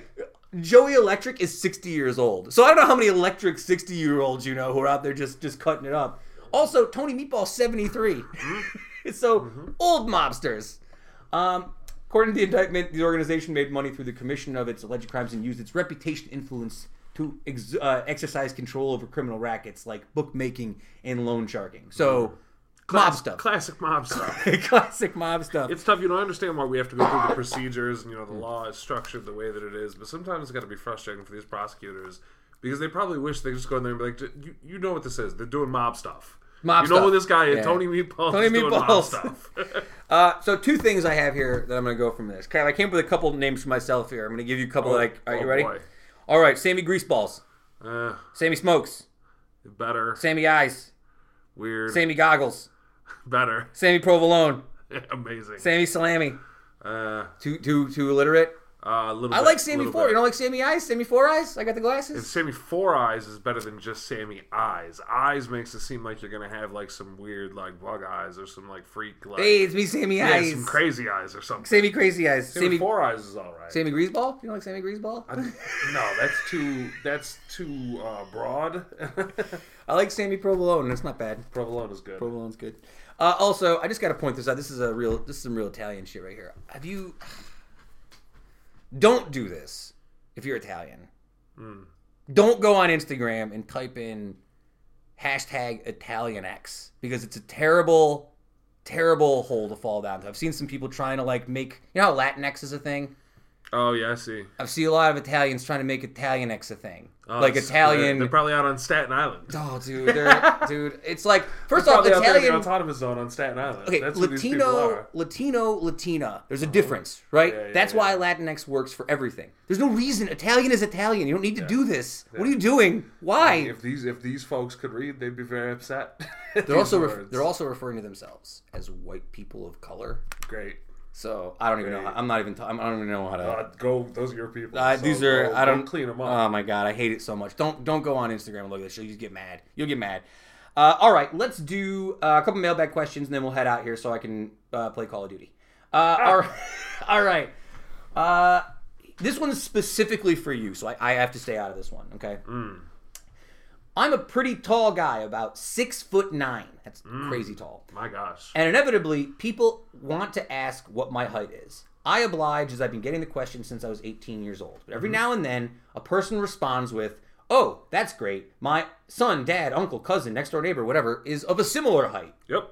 Joey Electric is 60 years old. So I don't know how many electric 60 year olds you know who are out there just, just cutting it up. Also, Tony Meatball 73. so old mobsters. Um, according to the indictment, the organization made money through the commission of its alleged crimes and used its reputation influence to ex- uh, exercise control over criminal rackets like bookmaking and loan sharking. So, mob stuff. Classic mob stuff. Classic mob stuff. It's tough. You know, I understand why we have to go through the procedures and, you know, the law is structured the way that it is, but sometimes it's got to be frustrating for these prosecutors because they probably wish they could just go in there and be like, you, you know what this is. They're doing mob stuff. Mob you know stuff. who this guy is? Yeah. Tony Meatballs Tony is doing mob Meatballs. stuff. Uh, so two things I have here that I'm going to go from this. I came up with a couple names for myself here. I'm going to give you a couple. Oh, like, are you oh, ready? boy. All right, Sammy Greaseballs, uh, Sammy Smokes, better. Sammy Eyes, Weird. Sammy Goggles, Better. Sammy Provolone, Amazing. Sammy Salami. Uh, Too too too illiterate. Uh, a little I bit, like Sammy Four. bit. You don't like Sammy Eyes? Sammy Four Eyes? I got the glasses. And Sammy Four Eyes is better than just Sammy Eyes. Eyes makes it seem like you're gonna have like some weird like bug eyes or some like freak like hey, it's me, Sammy Eyes. yeah, Eyes. some crazy eyes or something. Sammy Crazy Eyes. Sammy, Sammy Four Eyes is all right. Sammy Greaseball. You don't like Sammy Greaseball? I- no, that's too that's too uh, broad. I like Sammy Provolone. That's not bad. Provolone is good. Provolone's good. Uh, also, I just got to point this out. This is a real. This is some real Italian shit right here. Have you? Don't do this if you're Italian. Hmm. Don't go on Instagram and type in hashtag ItalianX because it's a terrible, terrible hole to fall down to. I've seen some people trying to like make. You know how Latinx is a thing. Oh yeah, I see. I've seen a lot of Italians trying to make Italianx a thing. Oh, like Italian. They're, probably out on Staten Island. oh, dude, they're, dude, it's like first off, Probably out there in the Italian. autonomous zone on Staten Island. Okay, That's Latino. Latino, Latina. There's a uh-huh. difference, right? Yeah, yeah, That's yeah. why Latinx works for everything. There's no reason Italian is Italian. You don't need to do this. What are you doing? Why? If these if these folks could read, they'd be very upset. They're also ref- they're also referring to themselves as white people of color. great. So I don't even know. How, I'm not even. I don't even know how to. Uh, go. Those are your people. Uh, So these are go- I don't clean them up. Oh my god, I hate it so much. Don't don't go on Instagram and look at this. Shit. You'll just get mad. You'll get mad. Uh, all right, let's do uh, a couple mailbag questions and then we'll head out here so I can uh, play Call of Duty. Uh, all right, all right. Uh, this one's specifically for you, so I, I have to stay out of this one. Okay. I'm a pretty tall guy, about six foot nine. That's crazy tall. My gosh. And inevitably, people want to ask what my height is. I oblige as I've been getting the question since I was 18 years old. But every now and then, a person responds with, Oh, that's great. My son, dad, uncle, cousin, next door neighbor, whatever, is of a similar height. Yep.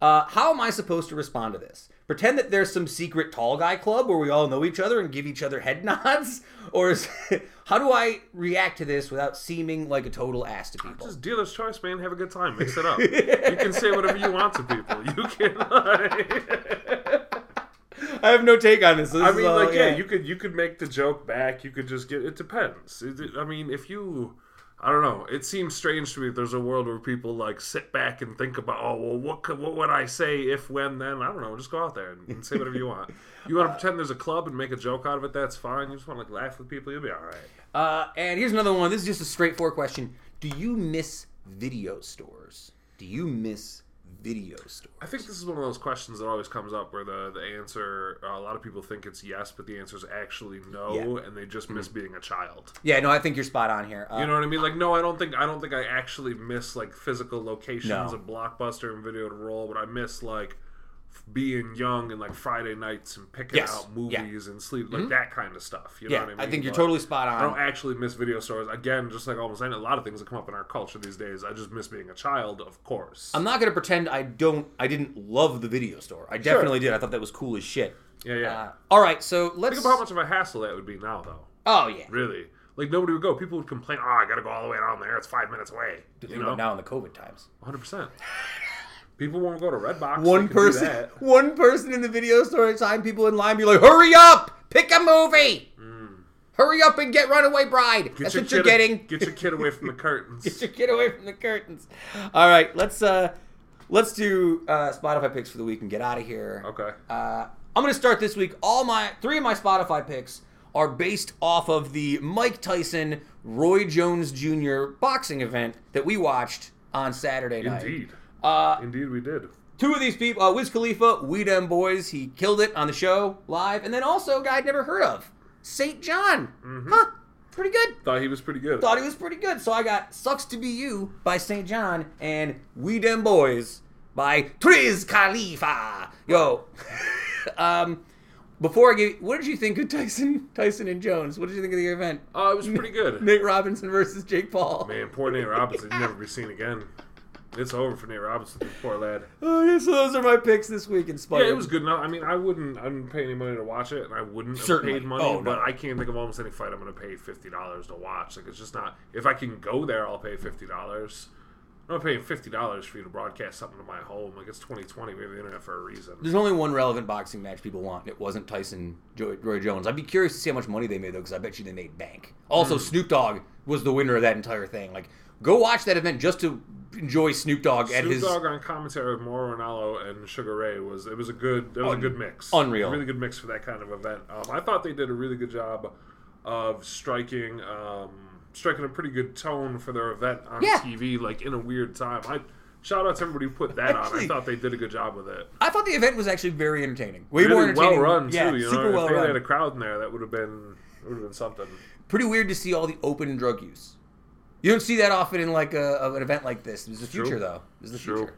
Uh, how am I supposed to respond to this? Pretend that there's some secret tall guy club where we all know each other and give each other head nods? Or is, how do I react to this without seeming like a total ass to people? Just dealer's choice, man. Have a good time. Mix it up. you can say whatever you want to people. You can. Lie. I have no take on this. this I mean, all- like, yeah, you could you could make the joke back. You could just get. It depends. It- I mean, if you, I don't know. It seems strange to me. There's a world where people like sit back and think about, oh, well, what could, what would I say if, when, then? I don't know. Just go out there and, and say whatever you want. You want to pretend there's a club and make a joke out of it? That's fine. You just want to like laugh with people. You'll be all right. Uh, and here's another one. This is just a straightforward question. Do you miss video stores? Do you miss video stores? I think this is one of those questions that always comes up where the the answer uh, a lot of people think it's yes, but the answer is actually no, Yeah. Mm-hmm. and they just miss being a child. Yeah, no, I think you're spot on here. Uh, You know what I mean? Like, no, I don't think I don't think I actually miss like physical locations No. of Blockbuster and Video to Roll, but I miss like being young and like Friday nights and picking Yes. out Yeah. Mm-hmm. movies and sleep like that kind of stuff. You know yeah, what I mean? I think you're totally spot on. I don't actually miss video stores. Again, just like almost any, a lot of things that come up in our culture these days, I just miss being a child, of course. I'm not gonna pretend I don't. I didn't love the video store. I definitely did. I thought that was cool as shit. yeah, yeah. Uh, all right, so let's. Think about how much of a hassle that would be now, though. oh yeah. Really. Like nobody would go. People would complain, "Oh, I got to go all the way down there. It's five minutes away." You know, now in the COVID times. hundred percent. People won't go to Redbox. One person, one person in the video store at a time. People in line be like, "Hurry up! Pick a movie! Hurry up and get Runaway Bride! That's your what you're getting. Get your kid away from the curtains. Get your kid away from the curtains. All right, let's uh, let's do uh, Spotify picks for the week and get out of here. Okay. Uh, I'm going to start this week. All my three of my Spotify picks are based off of the Mike Tyson Roy Jones Jr. boxing event that we watched on Saturday night. Indeed. Uh, Indeed, we did. two of these people, uh, Wiz Khalifa, We Dem Boys, he killed it on the show live, and then also a guy I'd never heard of, SAINt JHN. Huh? Pretty good. Thought he was pretty good. Thought he was pretty good. So I got "Sucks to Be You" by SAINt JHN and "We Dem Boys" by Triz Khalifa. Yo, um, before I give, what did you think of Tyson, Tyson and Jones? What did you think of the event? Oh, it was pretty good. Nate Robinson versus Jake Paul. Man, poor Nate Robinson. He'll never be seen again. It's over for Nate Robinson. Poor lad. Oh, yeah, so those are my picks this week. In spite Yeah, it was good enough. I mean, I wouldn't. I didn't pay any money to watch it, and I wouldn't Certainly. have paid money. Oh, no. But I can't think of almost any fight I'm going to pay fifty dollars to watch. Like it's just not. If I can go there, I'll pay fifty dollars. I'm not paying fifty dollars for you to broadcast something to my home. Like it's 2020. We have the internet for a reason. There's only one relevant boxing match people want. It wasn't Tyson Joy, Roy Jones. I'd be curious to see how much money they made though, because I bet you they made bank. Also, Hmm. Snoop Dogg was the winner of that entire thing. Like, go watch that event just to enjoy Snoop Dogg at Snoop his. Dogg on commentary with Mauro Ranallo and Sugar Ray was it was a good it was Un- a good mix unreal. really good mix for that kind of event. Um, I thought they did a really good job of striking um, striking a pretty good tone for their event on Yeah. TV like in a weird time. I shout out to everybody who put that on. I thought they did a good job with it. I thought the event was actually very entertaining. Way more entertaining. well run too. Yeah, you know, super if well they run. had a crowd in there, that would have been would have been something. Pretty weird to see all the open drug use. You don't see that often in like a, an event like this. This is the True. future, though. This is the True. future.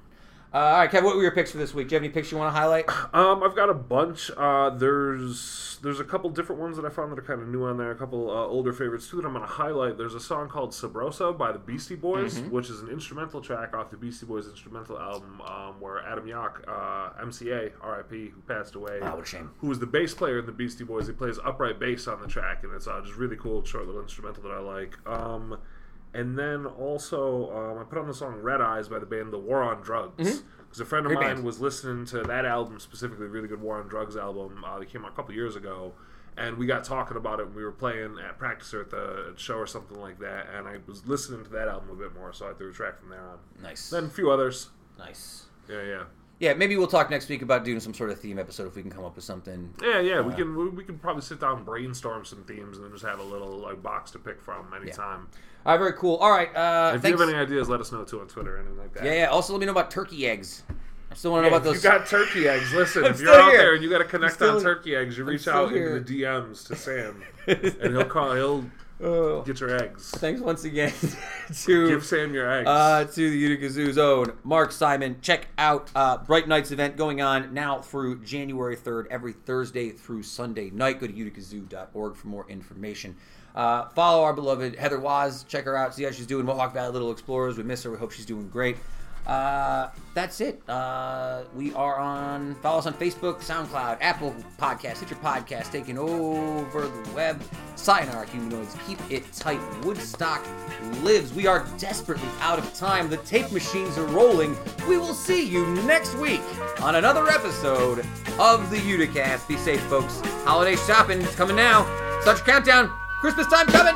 Uh, all right, Kev, what were your picks for this week? Do you have any picks you want to highlight? Um, I've got a bunch. Uh, there's there's a couple different ones that I found that are kind of new on there. A couple uh, older favorites too that I'm going to highlight. There's a song called Sabrosa by the Beastie Boys, Mm-hmm. which is an instrumental track off the Beastie Boys instrumental album, um, where Adam Yauch, uh, MCA, R.I.P., who passed away, Ah, what a shame. who was the bass player in the Beastie Boys. He plays upright bass on the track, and it's uh, just really cool, short little instrumental that I like. Um, and then also, um, I put on the song Red Eyes by the band The War on Drugs. Because a friend of Mm-hmm. Great mine band. was listening to that album, specifically, a really good War on Drugs album uh, that came out a couple years ago. And we got talking about it. And we were playing at practice or at the show or something like that. And I was listening to that album a bit more, so I threw a track from there on. Nice. Then a few others. Nice. Yeah, yeah. Yeah, maybe we'll talk next week about doing some sort of theme episode if we can come up with something. Yeah, yeah, we can we, we can probably sit down and brainstorm some themes and then just have a little like box to pick from anytime. All right, very cool. All right, uh, If thanks. you have any ideas, let us know too on Twitter or anything like that. yeah, yeah. Also, let me know about turkey eggs. I still want to Yeah, know about those. you got turkey eggs, listen. If you're out here. there and you got to connect still- on turkey eggs, you reach out here. into the DMs to Sam, and he'll call. He'll Oh. Get your eggs. Thanks once again to Give Sam your eggs. uh, to the Utica Zoo's own Mark Simon. Check out uh, Bright Nights event going on now through January 3rd, every Thursday through Sunday night. Go to uticazoo.org for more information. Uh, follow our beloved Heather Waz. Check her out. See how she's doing. Mohawk Valley Little Explorers. We miss her. We hope she's doing great. Uh, that's it. Uh, we are on. Follow us on Facebook, SoundCloud, Apple Podcasts, Stitcher Podcast, taking over the web. Sayonara, humanoids. Keep it tight. Woodstock lives. We are desperately out of time. The tape machines are rolling. We will see you next week on another episode of the Uticast. Be safe, folks. Holiday shopping is coming now. Such countdown. Christmas time coming.